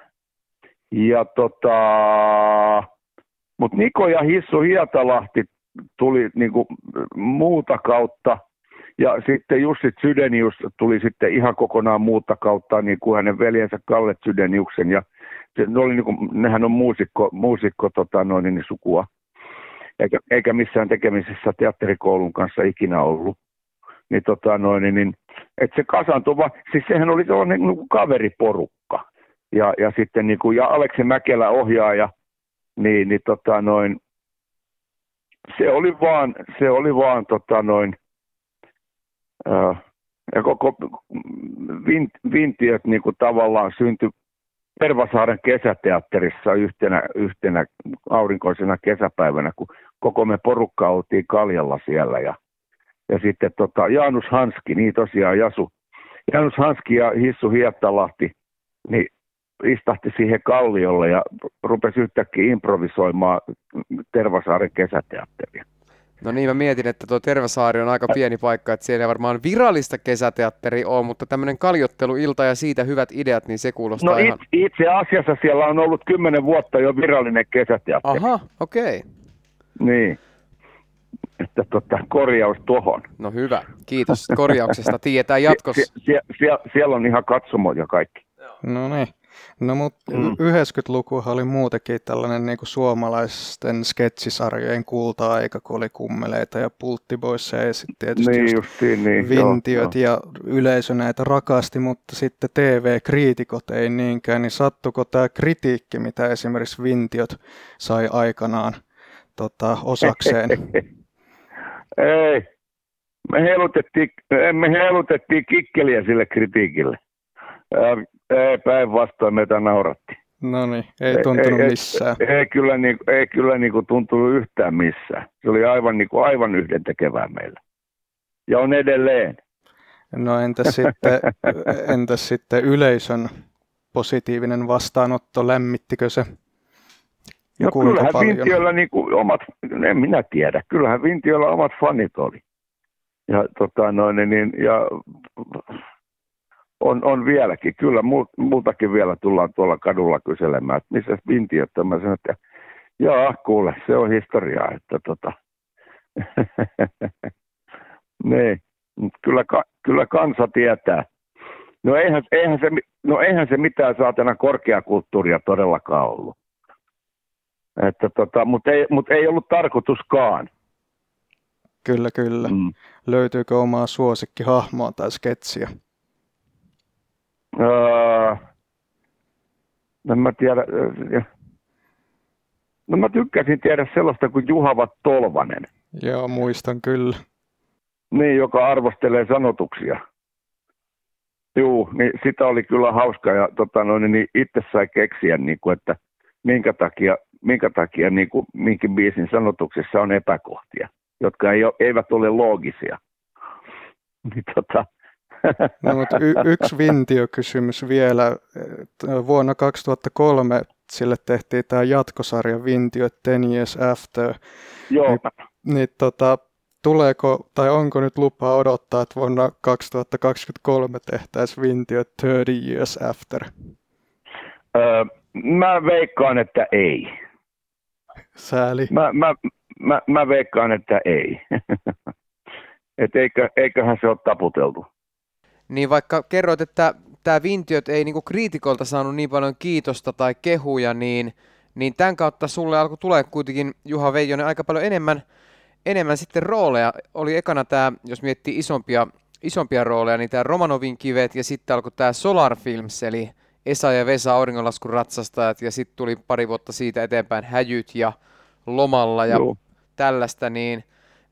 Ja tota, mutta Niko ja Hissu Hietalahti tuli niinku muuta kautta. Ja sitten Jussi Sydenius tuli sitten ihan kokonaan muuta kautta, niin kuin hänen veljensä Kalle Sydeniuksen. Ja se, ne oli niinku, nehän on muusikko, muusikko tota, noin, niin sukua eikä, eikä missään tekemisissä teatterikoulun kanssa ikinä ollut. Niin, tota noin, niin, niin että se kasaantui vaan, siis sehän oli sellainen niin kuin kaveriporukka. Ja, ja sitten niin kuin, ja Aleksi Mäkelä ohjaaja, niin, niin tota noin, se oli vaan, se oli vaan tota noin, ja koko vin, vintiöt niin kuin tavallaan syntyi Tervasaaren kesäteatterissa yhtenä, yhtenä aurinkoisena kesäpäivänä, kun koko me porukka oltiin kaljalla siellä. Ja, ja sitten tota, Jaanus Hanski, niin tosiaan Jasu, Jaanus Hanski ja Hissu Hiettalahti, niin istahti siihen kalliolle ja rupesi yhtäkkiä improvisoimaan Tervasaaren kesäteatteria. No niin, mä mietin, että tuo Tervasaari on aika pieni paikka, että siellä ei varmaan virallista kesäteatteri ole, mutta tämmöinen kaljotteluilta ja siitä hyvät ideat, niin se kuulostaa No ihan... itse, itse asiassa siellä on ollut kymmenen vuotta jo virallinen kesäteatteri. Aha, okei. Okay. Niin. Että tota, korjaus tuohon. No hyvä, kiitos korjauksesta. Tiedetään jatkossa. Sie, sie, sie, siellä on ihan katsomo ja kaikki. No niin. No mutta Mm. 90-lukuhan oli muutenkin tällainen niin kuin suomalaisten sketsisarjojen kulta-aika, kun oli kummeleita ja pulttiboissa ja sitten tietysti Niin just justiin niin. joo, vintiöt ja yleisö näitä rakasti, mutta sitten TV-kriitikot ei niinkään, niin sattuko tämä kritiikki, mitä esimerkiksi vintiöt sai aikanaan tota, osakseen? Ei. Me heilutettiin, me heilutettiin kikkeliä sille kritiikille. Ei päinvastoin meitä nauratti. No niin, ei tuntunut ei, missään. Ei, ei kyllä, niin, ei kyllä niin kuin tuntunut yhtään missään. Se oli aivan, niin kuin, aivan yhdentekevää meillä. Ja on edelleen. No entäs sitten, entäs sitten yleisön positiivinen vastaanotto, lämmittikö se? Ja No kyllähän paljon? Vintiolla niin kuin omat, en minä tiedä, kyllähän Vintiolla omat fanit oli. Ja, tota, noin, niin, ja on, on vieläkin, kyllä multakin vielä tullaan tuolla kadulla kyselemään, että missä Vintiöt on. Mä sanon, että joo, kuule, se on historiaa, että tota, niin, mut kyllä, ka, kyllä kansa tietää. No eihän, eihän, se, no eihän se mitään saatana korkeakulttuuria todellakaan ollut. Että tota, mutta ei, mut ei ollut tarkoituskaan. Kyllä, kyllä. Mm. Löytyykö omaa suosikkihahmoa tai sketsiä? Öö, en mä tiedä. No mä tykkäsin tiedä sellaista kuin Juhava Tolvanen, Joo, muistan kyllä. niin, joka arvostelee sanotuksia. Juu, niin sitä oli kyllä hauska ja tota, noin, niin itse sai keksiä, niin kuin, että minkä takia, minkä takia niin kuin, minkin biisin sanotuksessa on epäkohtia, jotka ei ole, eivät ole loogisia. Niin, tota, No, mutta y- yksi vintiökysymys vielä. Vuonna 2003 sille tehtiin tämä jatkosarja Vintiö Ten Years After. joo, Niin, niin tota, tuleeko tai onko nyt lupa odottaa, että vuonna 2023 tehtäisiin Vintiö 30 Years After? öö, mä veikkaan, että ei. Sääli. Mä, mä, mä, mä veikkaan, että ei. Et eikö, eiköhän se ole taputeltu. Niin vaikka kerroit, että tämä Vintiöt ei niinku kriitikolta saanut niin paljon kiitosta tai kehuja, niin, niin tämän kautta sulle alkoi tulee kuitenkin, Juha Veijonen, aika paljon enemmän, enemmän sitten rooleja. Oli ekana tämä, jos miettii isompia, isompia rooleja, niin tämä Romanovin kivet ja sitten alkoi tämä Solar Films, eli Esa ja Vesa auringonlaskun ratsastajat ja sitten tuli pari vuotta siitä eteenpäin Häjyt ja Lomalla ja Joo. tällaista, niin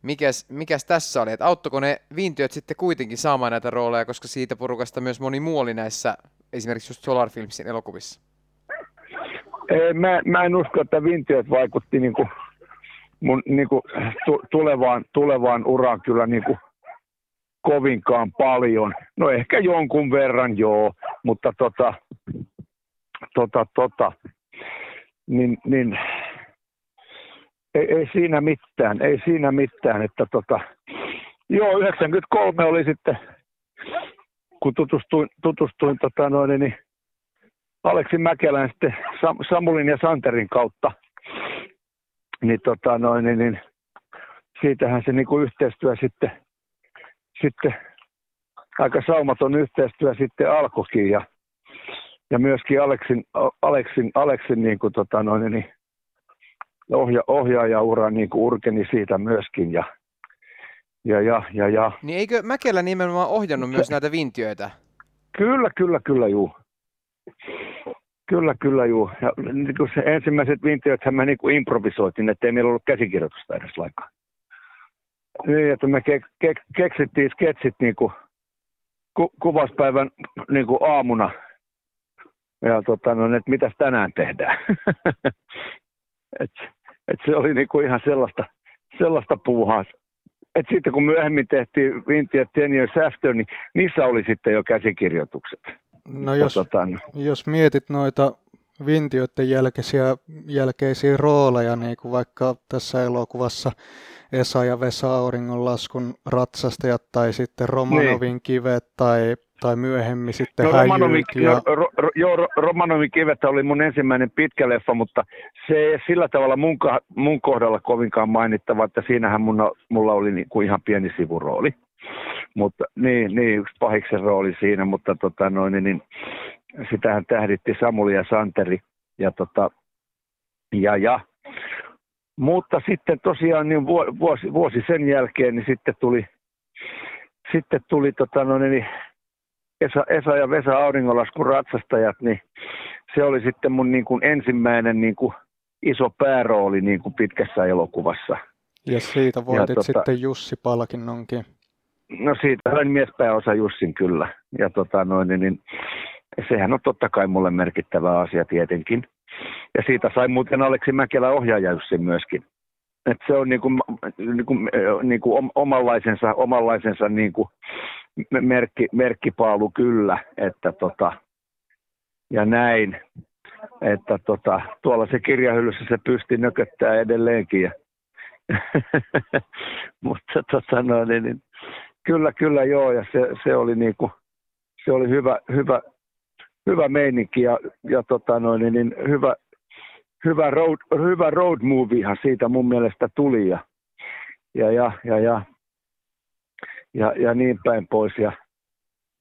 mikäs, mikäs tässä oli, että auttoiko ne viintiöt sitten kuitenkin saamaan näitä rooleja, koska siitä porukasta myös moni muu oli näissä esimerkiksi just Solar Filmsin elokuvissa. Ei, mä, mä en usko, että Vintiöt vaikutti niinku mun niinku tu, tulevaan, tulevaan uraan kyllä niinku kovinkaan paljon. No ehkä jonkun verran joo, mutta tota, tota, tota, niin, niin ei, ei, siinä mitään, ei siinä mitään, että tota, joo, 93 oli sitten, kun tutustuin, tutustuin tota noin, niin Aleksi Mäkelän sitten Sam- Samulin ja Santerin kautta, niin, tota noin, niin, niin siitähän se niinku yhteistyö sitten, sitten aika saumaton yhteistyö sitten alkoikin ja, ja myöskin Aleksin, Aleksin, Aleksin niin kuin, tota noin, niin ohja, ohjaajaura niin kuin urkeni siitä myöskin ja, ja, ja, ja, ja. Niin eikö Mäkelä nimenomaan ohjannut myös näitä vintiöitä? Kyllä, kyllä, kyllä, juu. Kyllä, kyllä, juu. Ja niin kuin se ensimmäiset vintiöthän me niin kuin improvisoitiin, ettei meillä ollut käsikirjoitusta edes lainkaan. Niin, että me ke- ke- keksittiin sketsit niin kuin ku- kuvaspäivän niin kuin aamuna. Ja tota, no, että mitäs tänään tehdään. et, et se oli niin kuin ihan sellaista, sellaista puuhaa. Et sitten kun myöhemmin tehtiin Vintiöt Ten Years After, niin niissä oli sitten jo käsikirjoitukset. No jos, tota, no, jos mietit noita vintiöiden jälkeisiä, jälkeisiä rooleja, niin kuin vaikka tässä elokuvassa Esa ja Vesa Auringonlaskun ratsastajat tai sitten Romanovin kivet tai, tai myöhemmin sitten. No, Romanovin, Häjyt ja... no, ro, ro, joo, ro, Romanovin kivettä oli mun ensimmäinen pitkä leffa, mutta se ei sillä tavalla mun, mun kohdalla kovinkaan mainittava, että siinähän mun, mulla oli niinku ihan pieni sivurooli. Mutta niin, niin, yksi pahiksen rooli siinä, mutta tota noin, niin, niin sitähän tähditti Samuli ja Santeri. Ja, tota, ja, ja. Mutta sitten tosiaan niin vuo- vuosi, vuosi sen jälkeen niin sitten tuli, sitten tuli tota noin, niin Esa, Esa ja Vesa Auringonlaskun ratsastajat, niin se oli sitten mun niin kuin ensimmäinen niin kuin iso päärooli niin kuin pitkässä elokuvassa. ja siitä voitit tota- sitten Jussi Palkinnonkin. No siitä sain miespääosa Jussin kyllä. Ja tota noin, niin, niin, sehän on totta kai mulle merkittävä asia tietenkin. Ja siitä sai muuten Aleksi Mäkelä ohjaaja Jussin myöskin. Et se on niinku, niinku, niinku om- omanlaisensa, omanlaisensa niinku merkki, merkkipaalu kyllä, että tota, ja näin. Että tota, tuolla se kirjahyllyssä se pysti nököttää edelleenkin. Ja Mutta tota, no, niin, niin, kyllä, kyllä joo, ja se, se oli niinku, se oli hyvä, hyvä, hyvä meininki ja, ja tota, no, niin, niin, hyvä, hyvä, road, hyvä road moviehan siitä mun mielestä tuli ja, ja, ja, ja, ja, ja, ja niin päin pois. Ja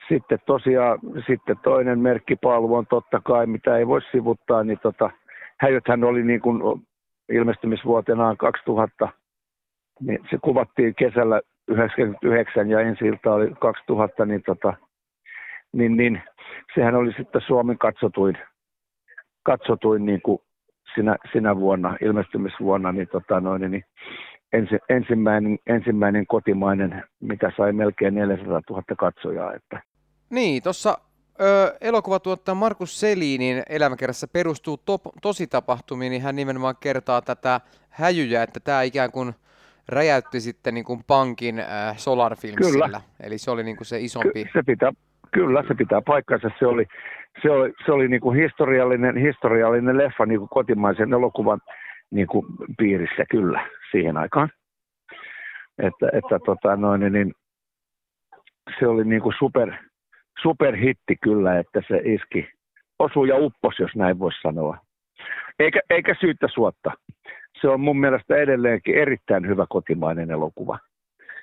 sitten tosiaan sitten toinen merkkipalvu on totta kai, mitä ei voi sivuttaa, niin tota, häjythän oli niin kuin ilmestymisvuotenaan 2000, niin se kuvattiin kesällä 99 ja ensi ilta oli 2000, niin, tota, niin, niin sehän oli sitten Suomen katsotuin, katsotuin niin kuin sinä, sinä vuonna, ilmestymisvuonna, niin, tota, noin, niin ensi, ensimmäinen, ensimmäinen kotimainen, mitä sai melkein 400 000 katsojaa. Että. Niin, tuossa elokuvatuottaja Markus Selinin elämäkerrassa perustuu to, tositapahtumiin, niin hän nimenomaan kertaa tätä häjyjä, että tämä ikään kuin räjäytti sitten niin kuin pankin äh, Solar. Kyllä. Eli se oli niin kuin se isompi... Ky- se pitää, kyllä, se pitää paikkansa. Se oli, se oli, se oli niin kuin historiallinen, historiallinen leffa niin kuin kotimaisen elokuvan niin kuin piirissä kyllä siihen aikaan. Että, että tota noin, niin se oli niin kuin super, superhitti kyllä, että se iski, osui ja uppos, jos näin voisi sanoa. Eikä, eikä syyttä suotta. Se on mun mielestä edelleenkin erittäin hyvä kotimainen elokuva.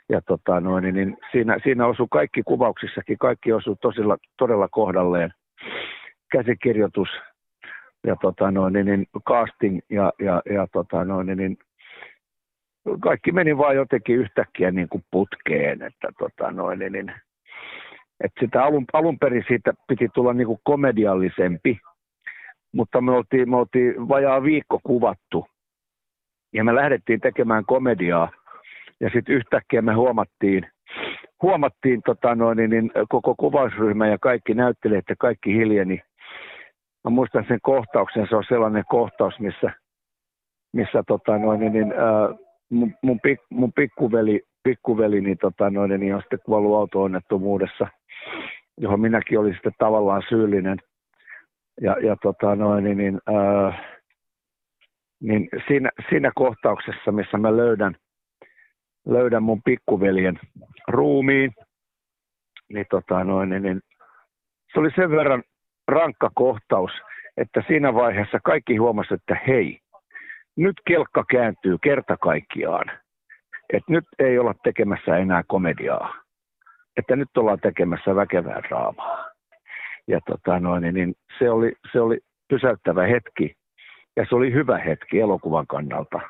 Ja tota noin, niin siinä, siinä osui kaikki kuvauksissakin, kaikki osui tosilla, todella kohdalleen. Käsikirjoitus ja tota noin, niin casting ja, ja, ja tota noin, niin kaikki meni vaan jotenkin yhtäkkiä niin kuin putkeen, että tota noin, niin että sitä alun, alun perin siitä piti tulla niin kuin komediallisempi, mutta me oltiin, me oltiin vajaa viikko kuvattu ja me lähdettiin tekemään komediaa ja sitten yhtäkkiä me huomattiin, huomattiin tota noin, niin koko kuvausryhmä ja kaikki näyttelijät ja kaikki hiljeni. Mä muistan sen kohtauksen, se on sellainen kohtaus, missä, missä tota noin, niin, ää, mun, mun, pik, mun pikkuveli, pikkuveli niin, tota noin, niin on sitten kuollut auto-onnettomuudessa – johon minäkin olin sitten tavallaan syyllinen. Ja, ja tota noin, niin, niin, äh, niin siinä, siinä, kohtauksessa, missä mä löydän, löydän mun pikkuveljen ruumiin, niin, tota noin, niin, niin se oli sen verran rankka kohtaus, että siinä vaiheessa kaikki huomasivat, että hei, nyt kelkka kääntyy kerta kaikkiaan. Että nyt ei olla tekemässä enää komediaa että nyt ollaan tekemässä väkevää draamaa. Ja tota noin, niin, niin se, oli, se oli pysäyttävä hetki ja se oli hyvä hetki elokuvan kannalta,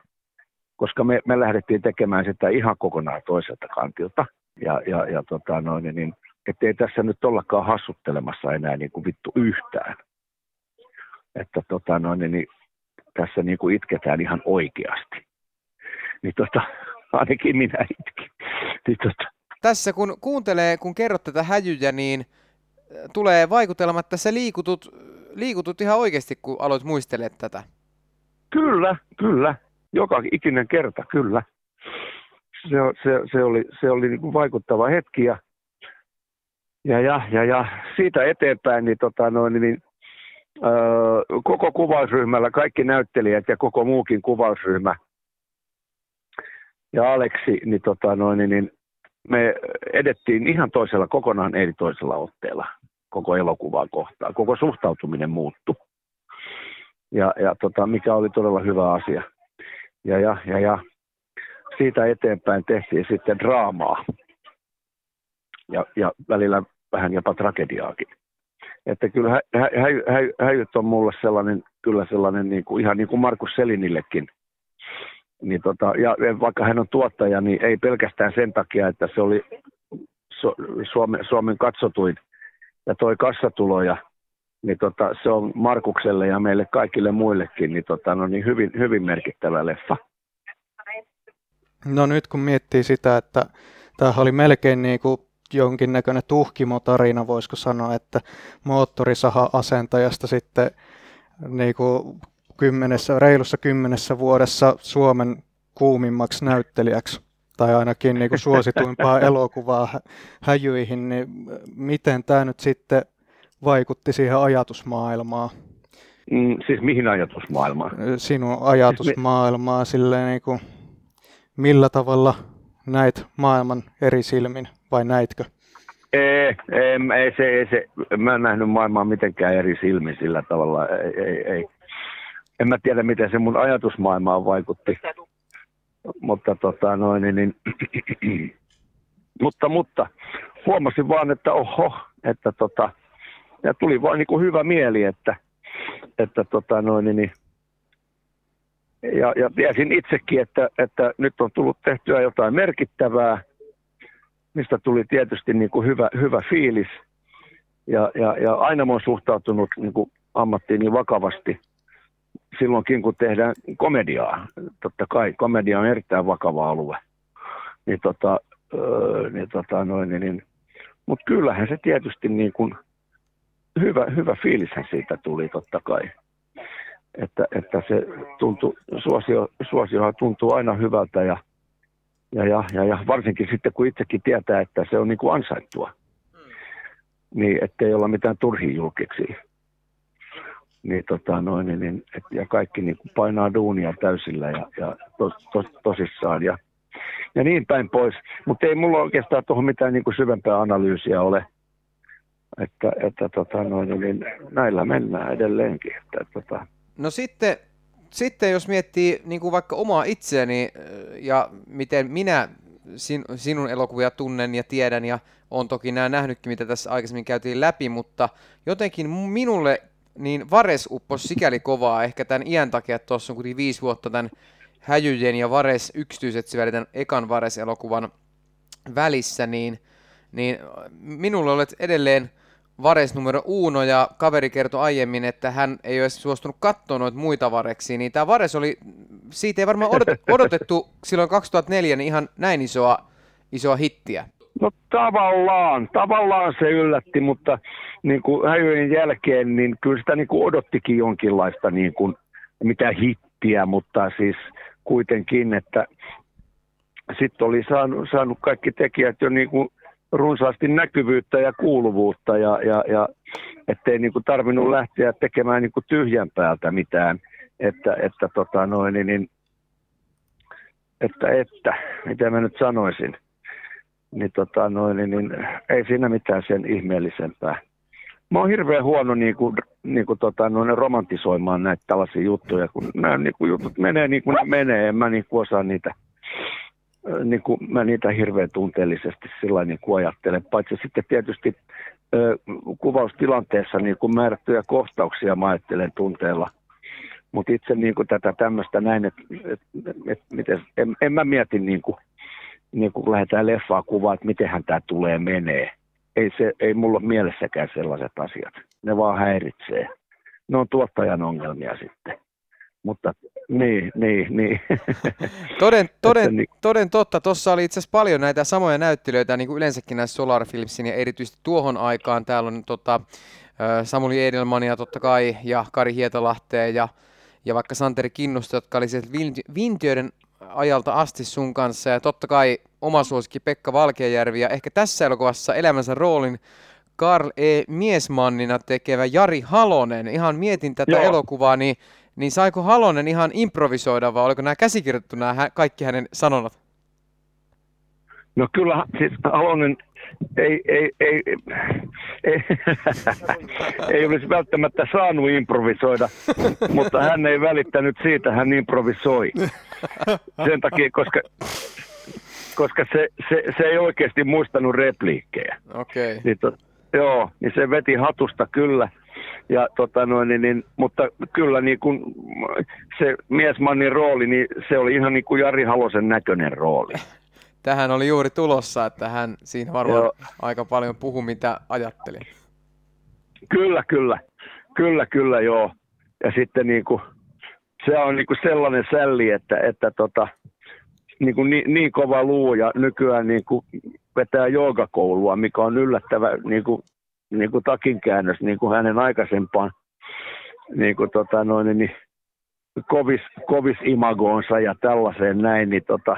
koska me, me lähdettiin tekemään sitä ihan kokonaan toiselta kantilta. Ja, ja, ja tota noin, niin, niin ettei tässä nyt ollakaan hassuttelemassa enää niin kuin vittu yhtään. Että tota noin, niin, niin tässä niin kuin itketään ihan oikeasti. Niin tota, ainakin minä itkin. Niin tota, tässä kun kuuntelee, kun kerrot tätä häjyjä, niin äh, tulee vaikutelma, että sä liikutut, liikutut ihan oikeasti, kun aloit muistelemaan tätä. Kyllä, kyllä. Joka ikinen kerta, kyllä. Se, se, se oli, se oli niin kuin vaikuttava hetki ja, ja, ja, ja, ja siitä eteenpäin niin, tota noin, niin öö, koko kuvausryhmällä, kaikki näyttelijät ja koko muukin kuvausryhmä ja Aleksi, niin, tota noin, niin me edettiin ihan toisella, kokonaan eri toisella otteella koko elokuvaa kohtaan. Koko suhtautuminen muuttui. Ja, ja tota, mikä oli todella hyvä asia. Ja, ja, ja, ja siitä eteenpäin tehtiin sitten draamaa. Ja, ja välillä vähän jopa tragediaakin. Että kyllä hä, hä, hä, häjyt on mulle sellainen, kyllä sellainen niin kuin, ihan niin kuin Markus Selinillekin – niin tota, ja vaikka hän on tuottaja, niin ei pelkästään sen takia, että se oli Suomen, Suomen katsotuin ja toi kassatuloja, niin tota, se on Markukselle ja meille kaikille muillekin niin, tota, no niin hyvin, hyvin merkittävä leffa. No nyt kun miettii sitä, että tämä oli melkein niin kuin jonkinnäköinen tuhkimotarina, voisiko sanoa, että moottorisaha-asentajasta sitten niin kuin kymmenessä, reilussa kymmenessä vuodessa Suomen kuumimmaksi näyttelijäksi tai ainakin niin kuin suosituimpaa elokuvaa häjyihin, niin miten tämä nyt sitten vaikutti siihen ajatusmaailmaan? Mm, siis mihin ajatusmaailmaan? Sinun ajatusmaailmaa silleen niin kuin, millä tavalla näit maailman eri silmin vai näitkö? Ei, ei, ei, se, ei se, mä en nähnyt maailmaa mitenkään eri silmin sillä tavalla. Ei, ei, ei. En mä tiedä, miten se mun ajatusmaailmaan vaikutti. Mutta tota noin, niin, niin mutta, mutta huomasin vaan, että oho, että tota, ja tuli vaan niin kuin hyvä mieli, että, että tota noin, niin, ja, ja tiesin itsekin, että, että nyt on tullut tehtyä jotain merkittävää, mistä tuli tietysti niin kuin hyvä, hyvä fiilis. Ja, ja, ja aina olen suhtautunut niin kuin ammattiin niin vakavasti silloinkin, kun tehdään komediaa. Totta kai komedia on erittäin vakava alue. Niin tota, öö, niin tota noin, niin, niin. Mutta kyllähän se tietysti niin kuin, hyvä, hyvä fiilishän siitä tuli totta kai. Että, että se tuntuu, suosio, suosiohan tuntuu aina hyvältä ja, ja, ja, ja, ja varsinkin sitten kun itsekin tietää, että se on niin kuin ansaittua. Mm. Niin, ettei olla mitään turhia julkiksi. Niin, tota, noin, niin, niin et, ja kaikki niin kuin painaa duunia täysillä ja, ja tos, tos, tosissaan. Ja, ja niin päin pois. Mutta ei mulla oikeastaan tuohon mitään niin kuin syvempää analyysiä ole. Että, että tota, noin, niin näillä mennään edelleenkin. Että, tota. No sitten, sitten jos miettii niin kuin vaikka omaa itseäni ja miten minä sin, sinun elokuvia tunnen ja tiedän ja on toki nämä nähnytkin, mitä tässä aikaisemmin käytiin läpi, mutta jotenkin minulle niin Vares uppos sikäli kovaa ehkä tämän iän takia, että tuossa on kuitenkin viisi vuotta tämän Häjyjen ja Vares yksityiset tämän ekan Vares-elokuvan välissä, niin, niin minulle olet edelleen Vares numero uno ja kaveri kertoi aiemmin, että hän ei ole suostunut katsoa noita muita Vareksia, niin tämä Vares oli, siitä ei varmaan odotettu silloin 2004 niin ihan näin isoa, isoa hittiä. No tavallaan, tavallaan se yllätti, mutta niin kuin häjyjen jälkeen, niin kyllä sitä niin kuin odottikin jonkinlaista niin kuin, mitä hittiä, mutta siis kuitenkin, että sitten oli saanut, saanut kaikki tekijät jo niin kuin runsaasti näkyvyyttä ja kuuluvuutta ja, ja, ja ettei niin kuin tarvinnut lähteä tekemään niin kuin tyhjän päältä mitään. Että, että, tota noin, niin, niin, että, että, mitä mä nyt sanoisin, niin, tota noin, niin, niin ei siinä mitään sen ihmeellisempää. Mä oon hirveän huono niin kuin, niin kuin, tota, noin romantisoimaan näitä tällaisia juttuja, kun nämä niin kuin, jutut menee niin kuin ne menee, en mä niin kuin osaa niitä niin kuin mä niitä hirveän tunteellisesti sillä niin kuin ajattelen. Paitsi sitten tietysti kuvaustilanteessa niin kuin määrättyjä kohtauksia mä ajattelen tunteella. Mutta itse niin kuin tätä tämmöistä näin, että et, et, et, en, en mä mieti niin kuin, niin kuin lähdetään leffaa kuvaa, että mitenhän tämä tulee menee. Ei, se, ei mulla mielessäkään sellaiset asiat. Ne vaan häiritsee. Ne on tuottajan ongelmia sitten. Mutta niin, niin, niin. Toden, toden, niin. toden totta, tuossa oli itse asiassa paljon näitä samoja näyttelijöitä, niin kuin yleensäkin näissä Solar Filmsin ja erityisesti tuohon aikaan. Täällä on tota, Samuli Edelmania totta kai ja Kari Hietalahteen ja, ja vaikka Santeri Kinnusta, jotka oli sieltä Vintiöiden ajalta asti sun kanssa. Ja totta kai oma suosikki Pekka Valkeajärvi ja ehkä tässä elokuvassa elämänsä roolin Karl E. Miesmannina tekevä Jari Halonen. Ihan mietin tätä Joo. elokuvaa, niin niin saiko Halonen ihan improvisoida vai oliko nämä käsikirjoittu nämä kaikki hänen sanonnat? No kyllä, siis Halonen ei, ei, ei, ei, ei olisi välttämättä saanut improvisoida, mutta hän ei välittänyt siitä, hän improvisoi. Sen takia, koska, koska se, se, se ei oikeasti muistanut repliikkejä. Okei. Okay. Niin, to, joo, niin se veti hatusta kyllä. Ja, tota noin, niin, niin, mutta kyllä niin kun, se miesmannin rooli, niin se oli ihan niin kuin Jari Halosen näköinen rooli. Tähän oli juuri tulossa, että hän siinä varmaan Joo. aika paljon puhui, mitä ajatteli. Kyllä, kyllä. Kyllä, kyllä, joo. Ja sitten niin kuin, se on niin kuin sellainen sälli, että, että tota, niin, kuin niin, niin kova luu ja nykyään niin kuin vetää joogakoulua, mikä on yllättävä niin kuin niin kuin takinkäännös niin kuin hänen aikaisempaan niin kuin tota noin, niin kovis, kovis imagoonsa ja tällaiseen näin, niin tota,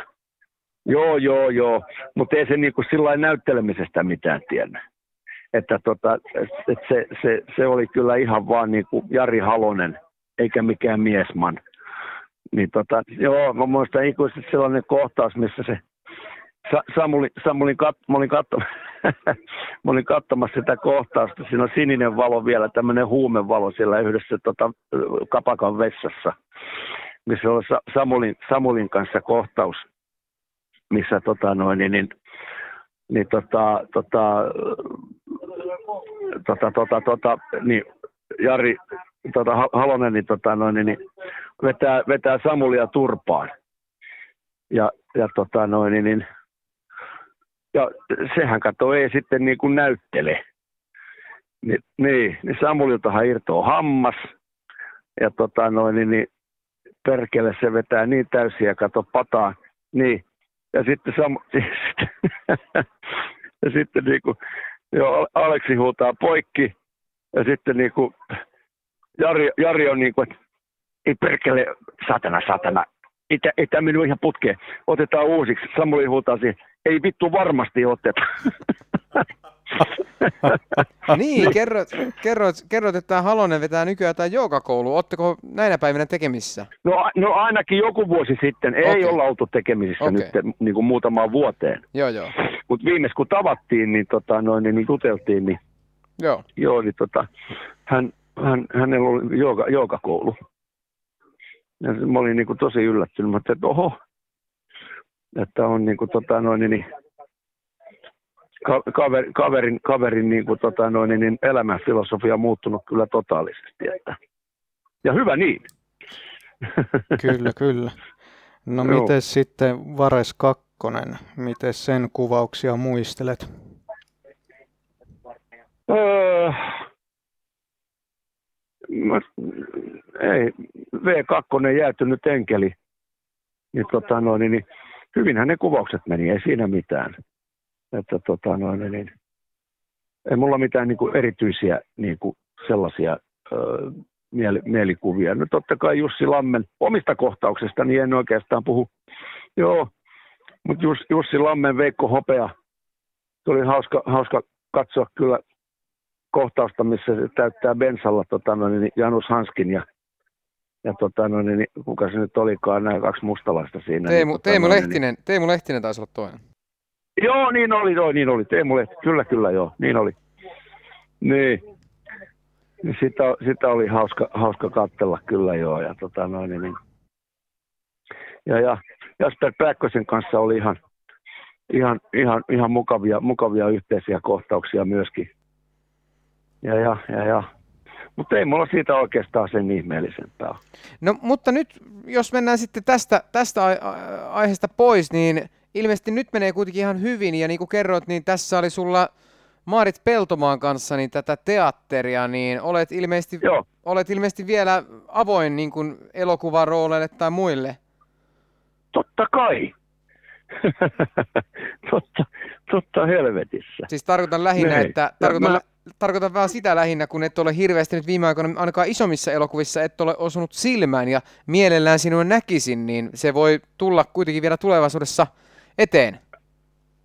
joo, joo, joo, mutta ei se niin kuin sillä näyttelemisestä mitään tiennyt. että tota, et se, se, se, oli kyllä ihan vaan niin kuin Jari Halonen, eikä mikään miesman. Niin tota, joo, mä muistan ikuisesti sellainen kohtaus, missä se Sa, Samuli, Samulin kat, mä, olin katso, mä olin katsomassa sitä kohtausta. Siinä on sininen valo vielä, tämmöinen huumevalo siellä yhdessä tota, kapakan vessassa, missä on Samulin, Samulin kanssa kohtaus, missä tota, noin, niin, niin, niin tota, tota, tota, tota, tota, niin Jari tota, Halonen niin, tota, noin, niin, vetää, vetää Samulia turpaan. Ja, ja tota, noin, niin, niin ja sehän kato ei sitten niin kuin näyttele. Ni, niin, niin Samuliltahan irtoaa hammas. Ja tota noin, niin, niin perkele se vetää niin täysiä, kato pataan. Niin. Ja sitten, Sam, ja sitten niin kuin, joo, Aleksi huutaa poikki. Ja sitten niin kuin, Jari, Jari on niin kuin, että ei perkele, satana, satana, ei, ei tämä mennyt ihan putkeen. Otetaan uusiksi. Samuli huutaa siihen, ei vittu varmasti oteta. niin, kerrot, kerrot, kerrot, että Halonen vetää nykyään jotain joogakoulua. Oletteko näinä päivinä tekemissä? No, no ainakin joku vuosi sitten. Ei okay. olla oltu tekemisissä okay. nyt niin kuin muutamaan vuoteen. Joo, joo. Mutta viimeis kun tavattiin, niin, tota, noin, niin, niin juteltiin, niin, joo. Joo, niin tota, hän, hän, hänellä oli jooga, joogakoulu. Ja mä olin niin kuin tosi yllättynyt. Mä että oho, että on niin kuin, tota, noin, niin, kaverin, kaverin, kaverin niin kuin, tota, noin, niin elämänfilosofia on muuttunut kyllä totaalisesti. Että. Ja hyvä niin. Kyllä, kyllä. No miten sitten Vares Kakkonen, miten sen kuvauksia muistelet? Öö, mä, ei, V2 jäätynyt enkeli. Niin, tota, noin, niin, hyvinhän ne kuvaukset meni, ei siinä mitään. Että, tota, noin, niin, ei mulla mitään niin kuin erityisiä niin kuin sellaisia ö, mieli, mielikuvia. No totta kai Jussi Lammen omista kohtauksista, niin en oikeastaan puhu. Joo, mutta Jus, Jussi Lammen, Veikko Hopea, tuli hauska, hauska katsoa kyllä kohtausta, missä se täyttää bensalla tota, noin, niin Janus Hanskin ja ja tota, no, niin, kuka se nyt olikaan, nämä kaksi mustalaista siinä. Teemu, niin, tota, Teemu, no, Lehtinen, niin, Teemu Lehtinen taisi olla toinen. Joo, niin oli, joo, niin oli. Teemu Lehtinen, kyllä, kyllä, joo, niin oli. Niin. niin sitä, sitä oli hauska, hauska katsella kyllä joo. Ja, tota, no, niin, niin. ja, ja Jasper Pääkkösen kanssa oli ihan, ihan, ihan, ihan mukavia, mukavia yhteisiä kohtauksia myöskin. Ja, ja, ja, ja mutta ei mulla siitä oikeastaan sen ihmeellisempää. No mutta nyt, jos mennään sitten tästä, tästä aiheesta pois, niin ilmeisesti nyt menee kuitenkin ihan hyvin, ja niin kuin kerroit, niin tässä oli sulla Maarit Peltomaan kanssa niin tätä teatteria, niin olet ilmeisesti, Joo. olet ilmeisesti vielä avoin niin kuin elokuvarooleille tai muille. Totta kai. totta, totta helvetissä. Siis tarkoitan lähinnä, Nein. että tarkoitan, mä, tarkoitan vaan sitä lähinnä, kun et ole hirveästi nyt viime aikoina, ainakaan isommissa elokuvissa, et ole osunut silmään ja mielellään sinua näkisin, niin se voi tulla kuitenkin vielä tulevaisuudessa eteen.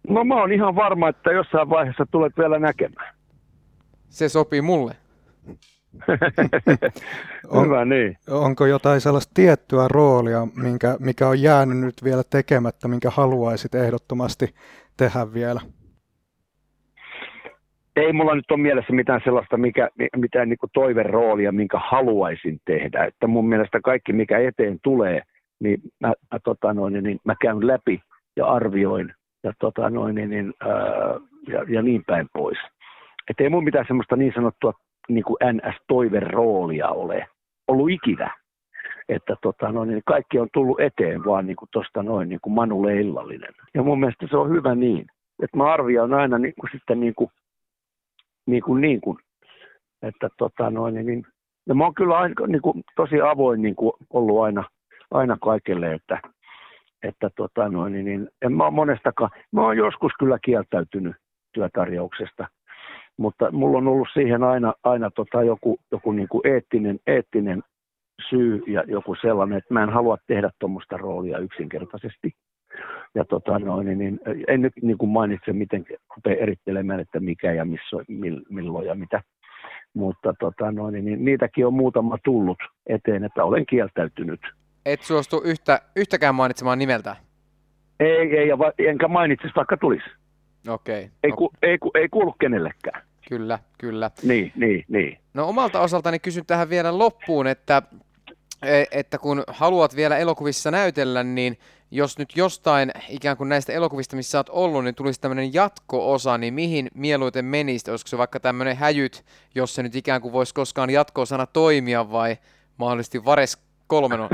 No mä oon ihan varma, että jossain vaiheessa tulet vielä näkemään. Se sopii mulle. on, Hyvä niin. Onko jotain sellaista tiettyä roolia, minkä, mikä on jäänyt nyt vielä tekemättä, minkä haluaisit ehdottomasti tehdä vielä? Ei mulla nyt ole mielessä mitään sellaista, mikä, mitään niin toiveroolia, minkä haluaisin tehdä. Että mun mielestä kaikki, mikä eteen tulee, niin mä, mä, tota noin, niin mä käyn läpi ja arvioin ja, tota noin, niin, ää, ja, ja niin päin pois. Että ei mun mitään semmoista niin sanottua niin kuin NS-toiveroolia ole ollut ikinä. Että tota, noin, niin kaikki on tullut eteen vaan niin kuin tosta noin niin kuin Manu Leillallinen. Ja mun mielestä se on hyvä niin. Että mä arvioin aina niin kuin sitten niin kuin niin kuin, niin kuin. Että tota noin, niin, ja mä oon kyllä aina, niin kuin, tosi avoin niin kuin ollut aina, aina kaikille, että, että tota noin, niin, en mä monestakaan, mä oon joskus kyllä kieltäytynyt työtarjouksesta, mutta mulla on ollut siihen aina, aina tota joku, joku niin kuin eettinen, eettinen syy ja joku sellainen, että mä en halua tehdä tuommoista roolia yksinkertaisesti. Ja tota noin, niin en nyt niin kuin mainitse, miten rupea erittelemään, että mikä ja missä, milloin ja mitä. Mutta tota noin, niin niitäkin on muutama tullut eteen, että olen kieltäytynyt. Et suostu yhtä, yhtäkään mainitsemaan nimeltä? Ei, ei, enkä mainitsisi, vaikka tulisi. Okei. Okay. Ei, ku, ei, ku, ei kuulu kenellekään. Kyllä, kyllä. Niin, niin, niin. No omalta osaltani kysyn tähän vielä loppuun, että, että kun haluat vielä elokuvissa näytellä, niin jos nyt jostain ikään kuin näistä elokuvista, missä olet ollut, niin tulisi tämmöinen jatko-osa, niin mihin mieluiten menisi? Olisiko se vaikka tämmöinen häjyt, jos se nyt ikään kuin voisi koskaan jatko-osana toimia vai mahdollisesti Vares kolmen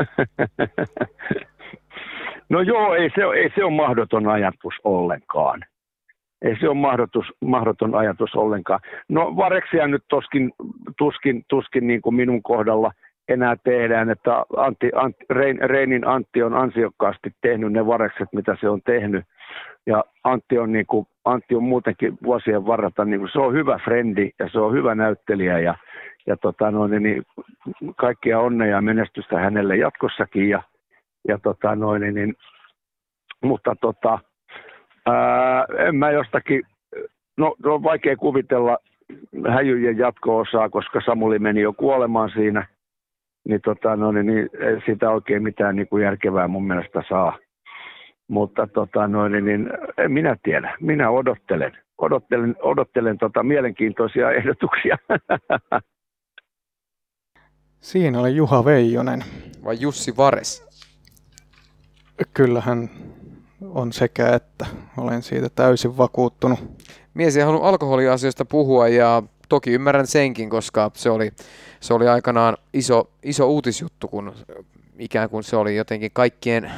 No joo, ei se, ei se ole mahdoton ajatus ollenkaan. Ei se ole mahdotus, mahdoton ajatus ollenkaan. No Vareksia nyt toskin, tuskin, tuskin niin kuin minun kohdalla enää tehdään, että Antti, Antti, Rein, Reinin Antti on ansiokkaasti tehnyt ne varekset, mitä se on tehnyt. Ja Antti on, niin kuin, Antti on muutenkin vuosien varrata, niin kuin, se on hyvä frendi ja se on hyvä näyttelijä ja, ja tota, no, niin, kaikkia onnea ja menestystä hänelle jatkossakin. Ja, ja tota, noin, niin, mutta tota, ää, en mä jostakin, no, no on vaikea kuvitella häjyjen jatko-osaa, koska Samuli meni jo kuolemaan siinä, niin, tota, no, niin, niin ei sitä oikein mitään niin kuin järkevää mun mielestä saa. Mutta tota, no, niin, niin, en minä tiedä, minä odottelen, odottelen, odottelen tota, mielenkiintoisia ehdotuksia. Siinä oli Juha Veijonen. Vai Jussi Vares? Kyllähän on sekä että. Olen siitä täysin vakuuttunut. Mies ei halunnut alkoholiasioista puhua ja toki ymmärrän senkin, koska se oli, se oli aikanaan iso, iso uutisjuttu, kun ikään kuin se oli jotenkin kaikkien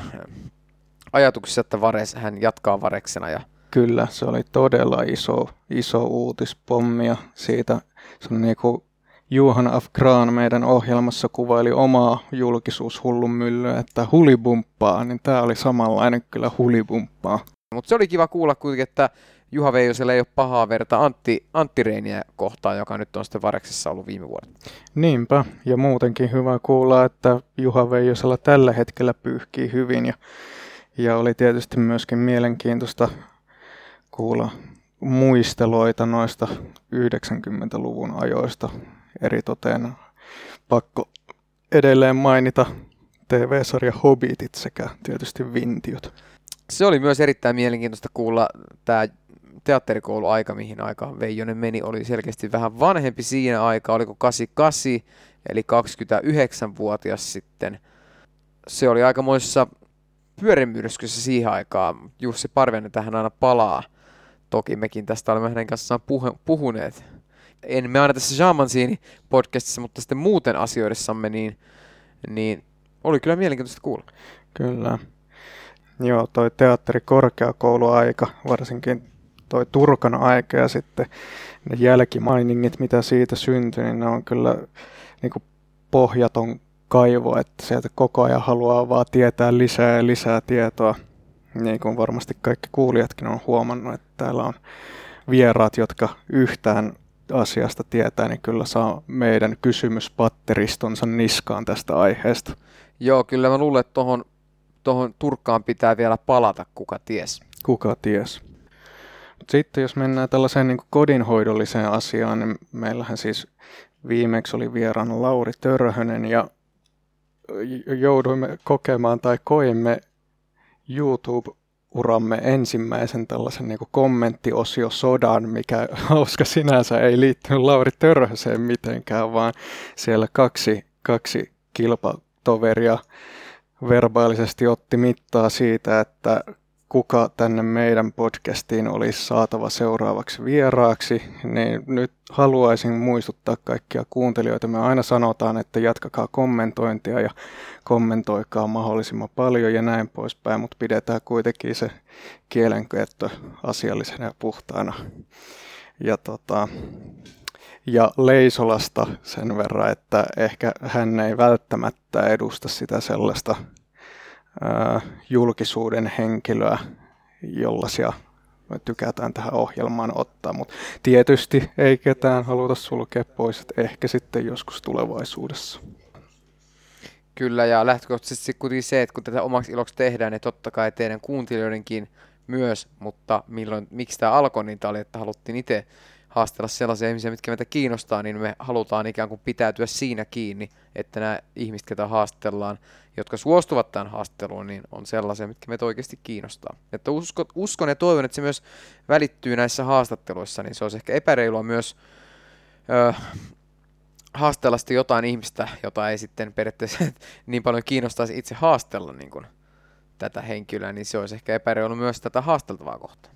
ajatuksissa, että Vares, hän jatkaa Vareksena. Ja... Kyllä, se oli todella iso, iso uutispommi ja siitä se on niin kuin Juhan Af Graan meidän ohjelmassa kuvaili omaa julkisuushullun myllyä, että hulibumppaa, niin tämä oli samanlainen kyllä hulibumppaa. Mutta se oli kiva kuulla kuitenkin, että Juha Veijosella ei ole pahaa verta Antti, Antti Reiniä kohtaan, joka nyt on sitten Vareksessa ollut viime vuodet. Niinpä, ja muutenkin hyvä kuulla, että Juha Veijosella tällä hetkellä pyyhkii hyvin, ja, ja oli tietysti myöskin mielenkiintoista kuulla muisteloita noista 90-luvun ajoista eritoten pakko edelleen mainita TV-sarja Hobbitit sekä tietysti Vintiot. Se oli myös erittäin mielenkiintoista kuulla tämä teatterikouluaika, mihin aikaan Veijonen meni, oli selkeästi vähän vanhempi siinä aikaa, oliko 88, eli 29-vuotias sitten. Se oli aikamoissa pyörimyrskyssä siihen aikaan. Jussi Parviainen tähän aina palaa. Toki mekin tästä olemme hänen kanssaan puhuneet en me aina tässä Shamansiini podcastissa, mutta sitten muuten asioidessamme, niin, niin oli kyllä mielenkiintoista kuulla. Kyllä. Joo, toi teatterikorkeakouluaika, varsinkin toi Turkan aika ja sitten ne jälkimainingit, mitä siitä syntyi, niin ne on kyllä niin kuin pohjaton kaivo, että sieltä koko ajan haluaa vaan tietää lisää ja lisää tietoa. Niin kuin varmasti kaikki kuulijatkin on huomannut, että täällä on vieraat, jotka yhtään asiasta tietää, niin kyllä saa meidän kysymyspatteristonsa niskaan tästä aiheesta. Joo, kyllä mä luulen, että tuohon tohon Turkkaan pitää vielä palata, kuka ties. Kuka ties. Sitten jos mennään tällaiseen niin kodinhoidolliseen asiaan, niin meillähän siis viimeksi oli vieraana Lauri Törhönen ja jouduimme kokemaan tai koimme YouTube uramme ensimmäisen tällaisen niin kommenttiosio sodan, mikä hauska sinänsä ei liittynyt Lauri Törhöseen mitenkään, vaan siellä kaksi, kaksi kilpatoveria verbaalisesti otti mittaa siitä, että kuka tänne meidän podcastiin olisi saatava seuraavaksi vieraaksi, niin nyt haluaisin muistuttaa kaikkia kuuntelijoita. Me aina sanotaan, että jatkakaa kommentointia ja kommentoikaa mahdollisimman paljon ja näin poispäin, mutta pidetään kuitenkin se kielenkäyttö asiallisena ja puhtaana. Ja, tota, ja Leisolasta sen verran, että ehkä hän ei välttämättä edusta sitä sellaista julkisuuden henkilöä, jollaisia me tykätään tähän ohjelmaan ottaa, mutta tietysti ei ketään haluta sulkea pois, että ehkä sitten joskus tulevaisuudessa. Kyllä, ja lähtökohtaisesti kuitenkin se, että kun tätä omaksi iloksi tehdään, niin totta kai teidän kuuntelijoidenkin myös, mutta milloin, miksi tämä alkoi, niin tämä oli, että haluttiin itse haastella sellaisia ihmisiä, mitkä meitä kiinnostaa, niin me halutaan ikään kuin pitäytyä siinä kiinni, että nämä ihmiset, ketä haastellaan, jotka suostuvat tähän haastatteluun, niin on sellaisia, mitkä meitä oikeasti kiinnostaa. Että usko, uskon ja toivon, että se myös välittyy näissä haastatteluissa, niin se olisi ehkä epäreilua myös ö, haastella sitten jotain ihmistä, jota ei sitten periaatteessa niin paljon kiinnostaisi itse haastella niin kuin tätä henkilöä, niin se olisi ehkä epäreilu myös tätä haasteltavaa kohtaa.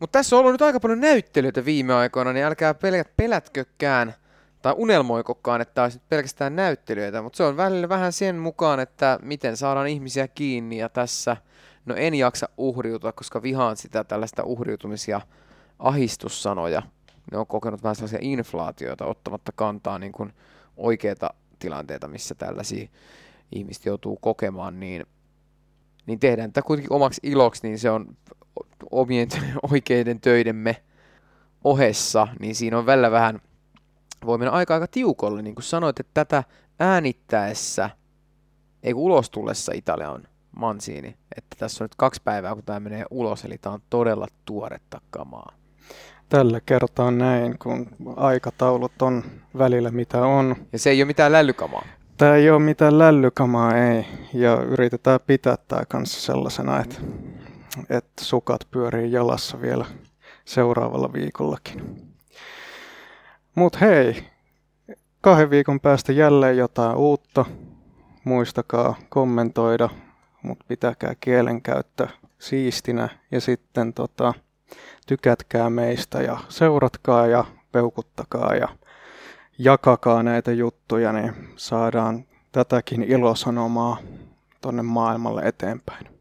Mutta tässä on ollut nyt aika paljon näyttelyitä viime aikoina, niin älkää pelät, pelätkökään tai unelmoikokaan, että olisi pelkästään näyttelyitä, mutta se on välillä vähän sen mukaan, että miten saadaan ihmisiä kiinni ja tässä, no en jaksa uhriutua, koska vihaan sitä tällaista uhriutumisia ahistussanoja. Ne on kokenut vähän sellaisia inflaatioita ottamatta kantaa niin kuin oikeita tilanteita, missä tällaisia ihmiset joutuu kokemaan, niin, niin tehdään tätä kuitenkin omaksi iloksi, niin se on omien oikeiden töidemme ohessa, niin siinä on välillä vähän, voi mennä aika aika tiukolle, niin kuin sanoit, että tätä äänittäessä, ei kun ulos tullessa Italia on mansiini, että tässä on nyt kaksi päivää, kun tämä menee ulos, eli tämä on todella tuoretta kamaa. Tällä kertaa näin, kun aikataulut on välillä mitä on. Ja se ei ole mitään lällykamaa. Tämä ei ole mitään lällykamaa, ei. Ja yritetään pitää tämä kanssa sellaisena, että että sukat pyörii jalassa vielä seuraavalla viikollakin. Mut hei, kahden viikon päästä jälleen jotain uutta. Muistakaa kommentoida, mutta pitäkää kielenkäyttö siistinä ja sitten tota, tykätkää meistä ja seuratkaa ja peukuttakaa ja jakakaa näitä juttuja, niin saadaan tätäkin ilosanomaa tonne maailmalle eteenpäin.